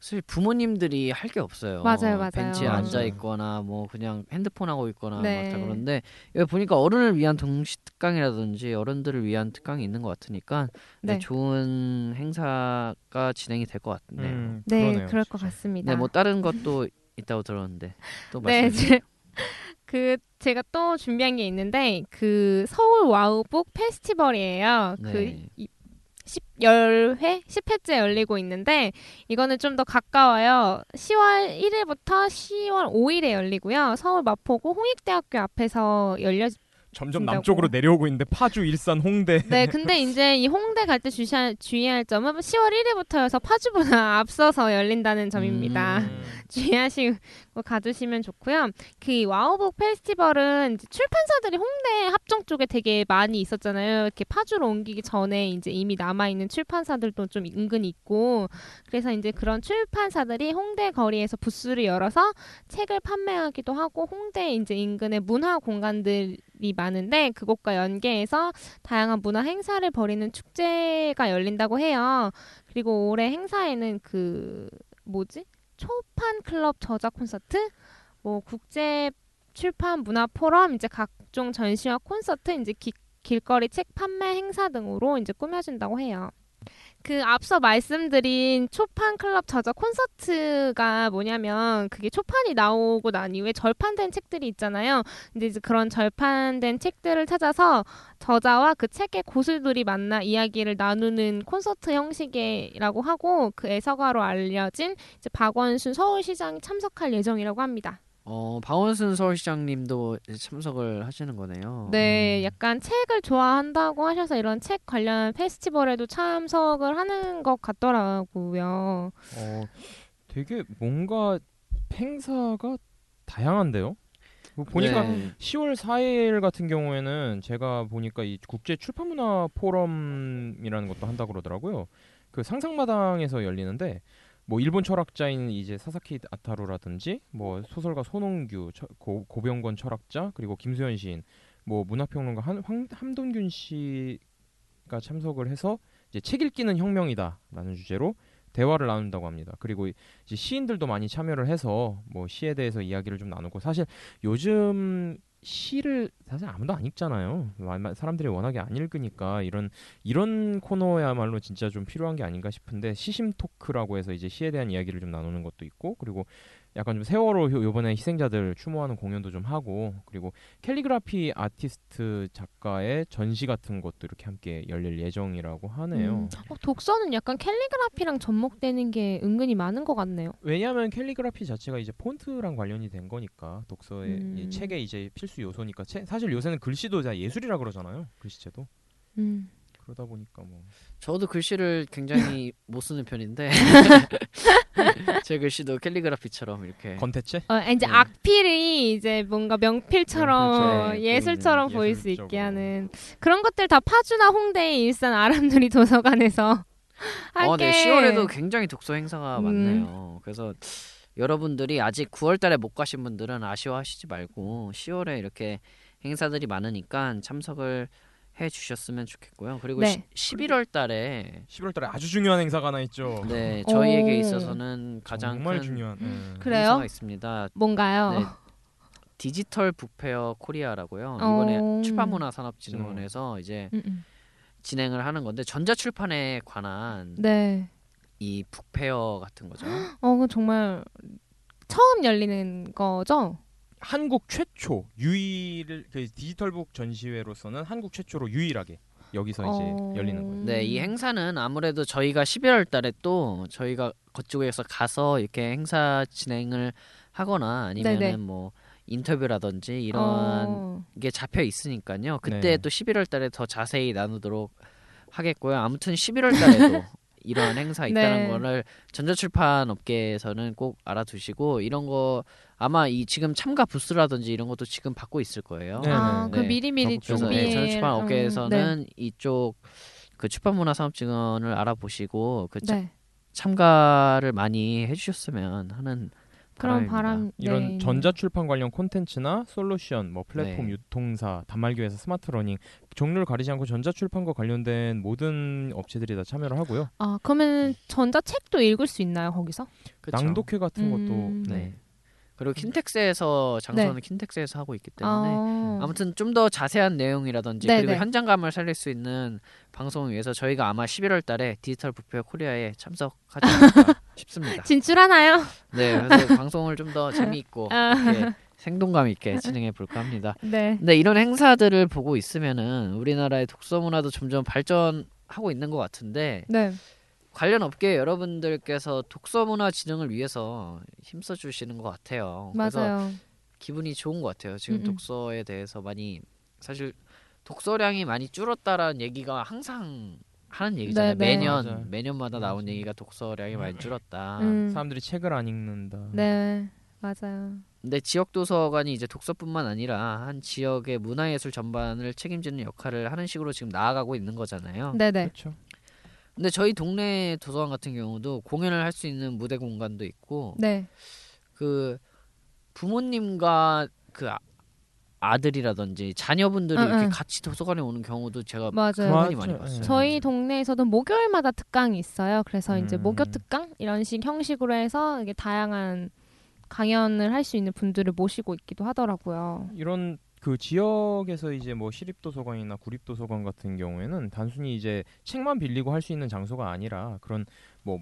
사실 부모님들이 할 게 없어요. 맞아요, 맞아요. 벤치에 맞아요. 앉아 있거나 뭐 그냥 핸드폰 하고 있거나 네. 막다 그런데 여기 보니까 어른을 위한 동시 특강이라든지 어른들을 위한 특강이 있는 것 같으니까 네, 네. 좋은 행사가 진행이 될 것 같네요. 음, 네, 그러네요, 그럴 것 진짜. 같습니다. 네, 뭐 다른 것도 있다고 들었는데 또 네, 말씀해 주세요. 그 제가 또 준비한 게 있는데 그 서울 와우북 페스티벌이에요. 그 네. 이- 10, 10회? 10회째 열리고 있는데 이거는 좀 더 가까워요. 10월 1일부터 10월 5일에 열리고요. 서울 마포구 홍익대학교 앞에서 열려 점점 준다고. 남쪽으로 내려오고 있는데 파주, 일산, 홍대. 네, 근데 이제 이 홍대 갈 때 주의할 점은 10월 1일부터여서 파주보다 앞서서 열린다는 점입니다. 음. 주의하시고 가주시면 좋고요. 그 와우북 페스티벌은 출판사들이 홍대 합정 쪽에 되게 많이 있었잖아요. 이렇게 파주로 옮기기 전에 이제 이미 남아 있는 출판사들도 좀 은근히 있고 그래서 이제 그런 출판사들이 홍대 거리에서 부스를 열어서 책을 판매하기도 하고 홍대 이제 인근의 문화 공간들 이 많은데 그곳과 연계해서 다양한 문화 행사를 벌이는 축제가 열린다고 해요. 그리고 올해 행사에는 그 뭐지? 초판 클럽 저작 콘서트, 뭐 국제 출판 문화 포럼, 이제 각종 전시와 콘서트, 이제 기- 길거리 책 판매 행사 등으로 이제 꾸며진다고 해요. 그 앞서 말씀드린 초판 클럽 저작 콘서트가 뭐냐면 그게 초판이 나오고 난 이후에 절판된 책들이 있잖아요. 근데 이제 그런 절판된 책들을 찾아서 저자와 그 책의 고수들이 만나 이야기를 나누는 콘서트 형식이라고 하고 그 애서가로 알려진 이제 박원순 서울시장이 참석할 예정이라고 합니다. 어, 박원순 서울시장님도 참석을 하시는 거네요. 네, 약간 책을 좋아한다고 하셔서 이런 책 관련 페스티벌에도 참석을 하는 것 같더라고요. 어, 되게 뭔가 행사가 다양한데요. 뭐 보니까 네. 10월 4일 같은 경우에는 제가 보니까 이 국제 출판문화 포럼이라는 것도 한다 그러더라고요. 그 상상마당에서 열리는데 뭐 일본 철학자인 이제 사사키 아타루라든지 뭐 소설가 손홍규, 처- 고, 고병권 철학자 그리고 김수현 시인, 뭐 문화평론가 한, 황, 함동균 씨가 참석을 해서 이제 책 읽기는 혁명이다라는 주제로 대화를 나눈다고 합니다. 그리고 이제 시인들도 많이 참여를 해서 뭐 시에 대해서 이야기를 좀 나누고 사실 요즘 시를 사실 아무도 안 읽잖아요. 사람들이 워낙에 안 읽으니까 이런 이런 코너야말로 진짜 좀 필요한 게 아닌가 싶은데 시심 토크라고 해서 이제 시에 대한 이야기를 좀 나누는 것도 있고 그리고 약간 좀 세월호 요- 요번에 희생자들 추모하는 공연도 좀 하고 그리고 캘리그라피 아티스트 작가의 전시 같은 것도 이렇게 함께 열릴 예정이라고 하네요. 음, 어, 독서는 약간 캘리그라피랑 접목되는 게 은근히 많은 것 같네요. 왜냐하면 캘리그라피 자체가 이제 폰트랑 관련이 된 거니까 독서의 음. 이 책의 이제 필수 요소니까 책- 사실 요새는 글씨도 다 예술이라 그러잖아요 글씨체도 음. 그러다 보니까 뭐 저도 글씨를 굉장히 못 쓰는 편인데 제 글씨도 캘리그라피처럼 이렇게 건태체 어, 이제 네. 악필이 이제 뭔가 명필처럼 명필처럼 예술처럼 보이는 보일 수 있게 예술적으로. 하는 그런 것들 다 파주나 홍대, 일산, 아람누리 도서관에서 어, 함께 네. 10월에도 굉장히 독서 행사가 음. 많네요. 그래서 여러분들이 아직 9월달에 못 가신 분들은 아쉬워하시지 말고 10월에 이렇게 행사들이 많으니까 참석을 해 주셨으면 좋겠고요. 그리고 네. 11월달에 11월달에 11월달에 아주 중요한 행사가 하나 있죠 네 저희에게 오. 있어서는 가장 정말 큰 중요한 예. 음, 그래요? 행사가 있습니다. 뭔가요? 네. 디지털 Book Fair Korea라고요. 어. 이번에 출판문화산업진흥원에서 이제 음, 음. 진행을 하는 건데 전자출판에 관한 네. 이 book fair 같은 거죠. 어, 그 정말 처음 열리는 거죠? 한국 최초 유일 그 디지털북 전시회로서는 한국 최초로 유일하게 여기서 이제 어. 열리는 거예요 네, 이 행사는 아무래도 저희가 11월 달에 또 저희가 그쪽에서 가서 이렇게 행사 진행을 하거나 아니면은 네네. 뭐 인터뷰라든지 이런 어. 게 잡혀 있으니까요. 그때 네. 또 11월 달에 더 자세히 나누도록 하겠고요. 아무튼 11월 달에도 이런 행사 있다는 네. 거를 전자출판 업계에서는 꼭 알아두시고 이런 거 아마 이 지금 참가 부스라든지 이런 것도 지금 받고 있을 거예요. 네, 아, 네, 그 네. 미리미리 그래서 준비해. 네, 전자출판 음, 업계에서는 이쪽 그 출판문화산업진흥원을 알아보시고 그 참- 네. 참가를 많이 해주셨으면 하는 그런. 바람 이런 네. 전자 출판 관련 콘텐츠나 솔루션, 뭐 플랫폼 네. 유통사, 단말기회사, smart learning 종류를 가리지 않고 전자 출판과 관련된 모든 업체들이 다 참여를 하고요. 아, 그러면 전자 책도 읽을 수 있나요, 거기서? 그쵸? 낭독회 같은 음. 것도 네. 그리고 킨텍스에서 장소는 킨텍스에서 하고 있기 때문에 네. 아. 아무튼 좀 더 자세한 내용이라든지 네네. 그리고 현장감을 살릴 수 있는 방송을 위해서 저희가 아마 11월 달에 디지털 부페 코리아에 참석하지 않을까 싶습니다. 진출하나요? 네, 그래서 방송을 좀 더 재미있고 아. 이렇게 생동감 있게 진행해 볼까 합니다. 네. 근데 이런 행사들을 보고 있으면은 우리나라의 독서 문화도 점점 발전하고 있는 것 같은데 네. 관련 업계 여러분들께서 독서 문화 진흥을 위해서 힘써 주시는 것 같아요. 그래서 맞아요. 기분이 좋은 것 같아요. 지금 음, 음. 독서에 대해서 많이 사실 독서량이 많이 줄었다라는 얘기가 항상 하는 얘기잖아요. 네, 네. 매년 맞아요. 매년마다 나온 얘기가 독서량이 많이 줄었다. 음. 사람들이 책을 안 읽는다. 네. 맞아요. 근데 지역 도서관이 이제 독서뿐만 아니라 한 지역의 문화예술 전반을 책임지는 역할을 하는 식으로 지금 나아가고 있는 거잖아요. 네 네. 그렇죠. 근데 저희 동네 도서관 같은 경우도 공연을 할 수 있는 무대 공간도 있고 네. 그 부모님과 그 아, 아들이라든지 자녀분들이 응, 이렇게 응. 같이 도서관에 오는 경우도 제가 맞아요. 많이 봤어요. 저희 동네에서도 목요일마다 특강이 있어요. 그래서 이제 음. 목요 특강 이런 식 형식으로 해서 이게 다양한 강연을 할 수 있는 분들을 모시고 있기도 하더라고요. 이런 그 지역에서 이제 뭐 시립도서관이나 구립도서관 같은 경우에는 단순히 이제 책만 빌리고 할 수 있는 장소가 아니라 그런 뭐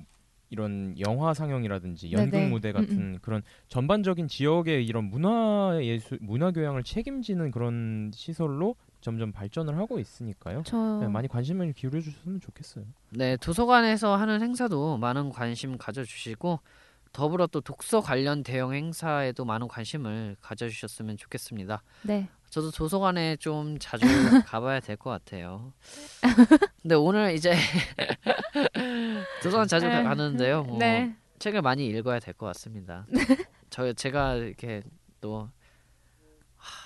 이런 영화 상영이라든지 연극 네네. 무대 음, 같은 그런 전반적인 지역의 이런 문화 예술 문화 교양을 책임지는 그런 시설로 점점 발전을 하고 있으니까요. 저 네, 많이 관심을 기울여 주셨으면 좋겠어요. 네, 도서관에서 하는 행사도 많은 관심 가져 주시고 더불어 또 독서 관련 대형 행사에도 많은 관심을 가져주셨으면 좋겠습니다. 네. 저도 도서관에 좀 자주 가봐야 될 것 같아요. 근데 오늘 이제 도서관 자주 에, 가는데요. 뭐 네. 책을 많이 읽어야 될 것 같습니다. 저 제가 이렇게 또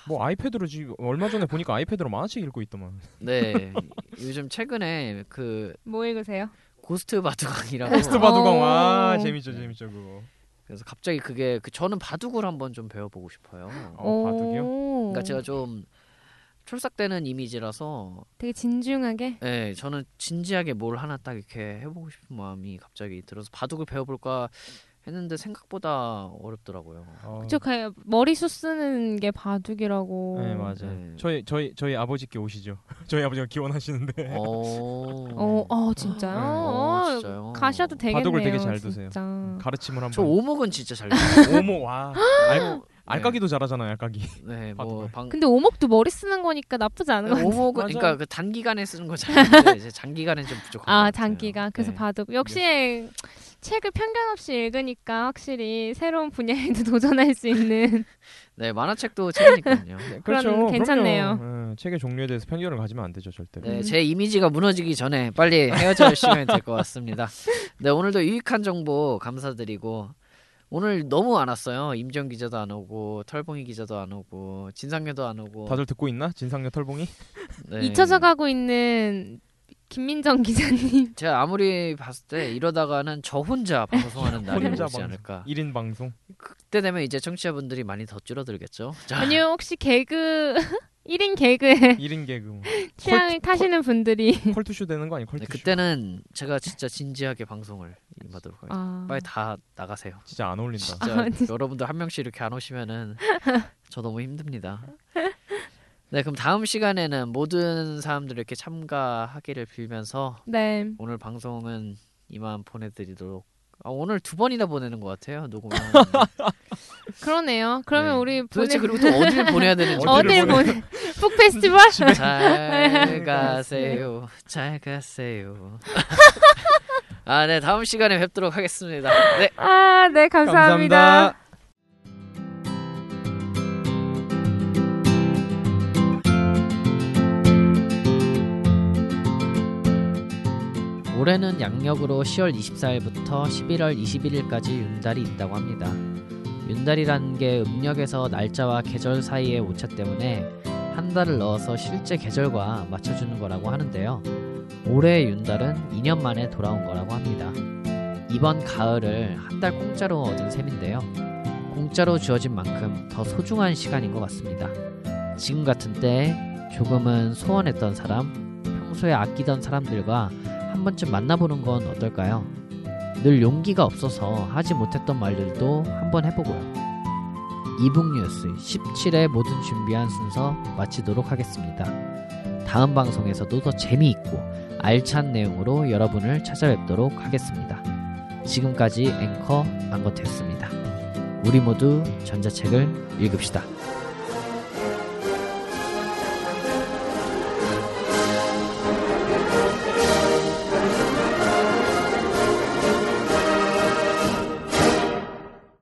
뭐 아이패드로 지금 얼마 전에 보니까 아이패드로 만화책 읽고 있더만. 네, 요즘 최근에 그 뭐 읽으세요? 고스트 바둑왕이라고 고스트 바둑왕 와 오. 재밌죠 재밌죠 그거. 그래서 갑자기 그게 그 저는 바둑을 한번 좀 배워보고 싶어요. 어, 바둑이요? 오. 그러니까 제가 좀 촐싹대는 이미지라서 되게 진중하게. 네, 저는 진지하게 뭘 하나 딱 이렇게 해보고 싶은 마음이 갑자기 들어서 바둑을 배워볼까 했는데 생각보다 어렵더라고요. 어, 그쵸, 가- 머리숱 쓰는 게 바둑이라고. 네 맞아요. 네. 저희 저희 저희 아버지께 오시죠. 저희 아버지가 기원하시는데 어, 어, 어 진짜요? 네. 어, 어, 진짜요? 가셔도 되겠네요. 바둑을 되게 잘 두세요. 진짜. 가르침을 한번. 저 오목은 진짜 잘. 오모 와. 알, 알까기도 잘하잖아요 알까기. 네, 뭐. 방, 근데 오목도 머리 쓰는 거니까 나쁘지 않은 것 같아요. 오목은. 그러니까 그 단기간에 쓰는 거 잘하는데 이제 장기간엔 좀 부족한 것 아, 같아요. 장기가. 그래서 네. 바둑. 역시 책을 편견 없이 읽으니까 확실히 새로운 분야에도 도전할 수 있는. 네, 만화책도 책이니까요. 그런- 괜찮네요. 그럼요. 예, 책의 종류에 대해서 편견을 가지면 안 되죠 절대. 네, 제 이미지가 무너지기 전에 빨리 헤어질 시간이 될 것 같습니다. 네, 오늘도 유익한 정보 감사드리고 오늘 너무 안 왔어요. 임정 기자도 안 오고 털봉이 기자도 안 오고 진상녀도 안 오고. 다들 듣고 있나? 진상녀 털봉이? 네. 잊혀져 가고 있는 김민정 기자님. 제가 아무리 봤을 때 이러다가는 저 혼자 방송하는 날이 혼자 오지 방송. 않을까. 1인 방송. 그때 되면 이제 청취자분들이 많이 더 줄어들겠죠. 자, 아니요, 혹시 개그, 1인 개그에 1인 개그. 뭐. 취향을 타시는 분들이. 컬투쇼 되는 거 아니 네, 컬투쇼. 그때는 제가 진짜 진지하게 방송을 임하도록 하겠습니다. 아, 빨리 다 나가세요. 진짜 안 어울린다. 진짜 아, 진짜. 여러분들 한 명씩 이렇게 안 오시면은 저 너무 힘듭니다. 네, 그럼 다음 시간에는 모든 사람들 이렇게 참가하기를 빌면서 네. 오늘 방송은 이만 보내드리도록. 아, 오늘 두 번이나 보내는 것 같아요 녹음을. 그러네요. 그러면 네. 우리 도대체 보내... 그리고 또 어디를 보내야 되는지. 어딜 보내- 보내? 북 페스티벌? 잘 가세요. 잘 가세요. 아, 네, 다음 시간에 뵙도록 하겠습니다. 네. 아, 네, 감사합니다. 올해는 양력으로 10월 24일부터 11월 21일까지 윤달이 있다고 합니다. 윤달이라는 게 음력에서 날짜와 계절 사이의 오차 때문에 한 달을 넣어서 실제 계절과 맞춰주는 거라고 하는데요. 올해의 윤달은 2년 만에 돌아온 거라고 합니다. 이번 가을을 한 달 공짜로 얻은 셈인데요. 공짜로 주어진 만큼 더 소중한 시간인 것 같습니다. 지금 같은 때 조금은 소원했던 사람, 평소에 아끼던 사람들과 한 번쯤 만나보는 건 어떨까요? 늘 용기가 없어서 하지 못했던 말들도 한번 해보고요. 이북뉴스 17회 모든 준비한 순서 마치도록 하겠습니다. 다음 방송에서도 더 재미있고 알찬 내용으로 여러분을 찾아뵙도록 하겠습니다. 지금까지 앵커 안거트였습니다. 우리 모두 전자책을 읽읍시다.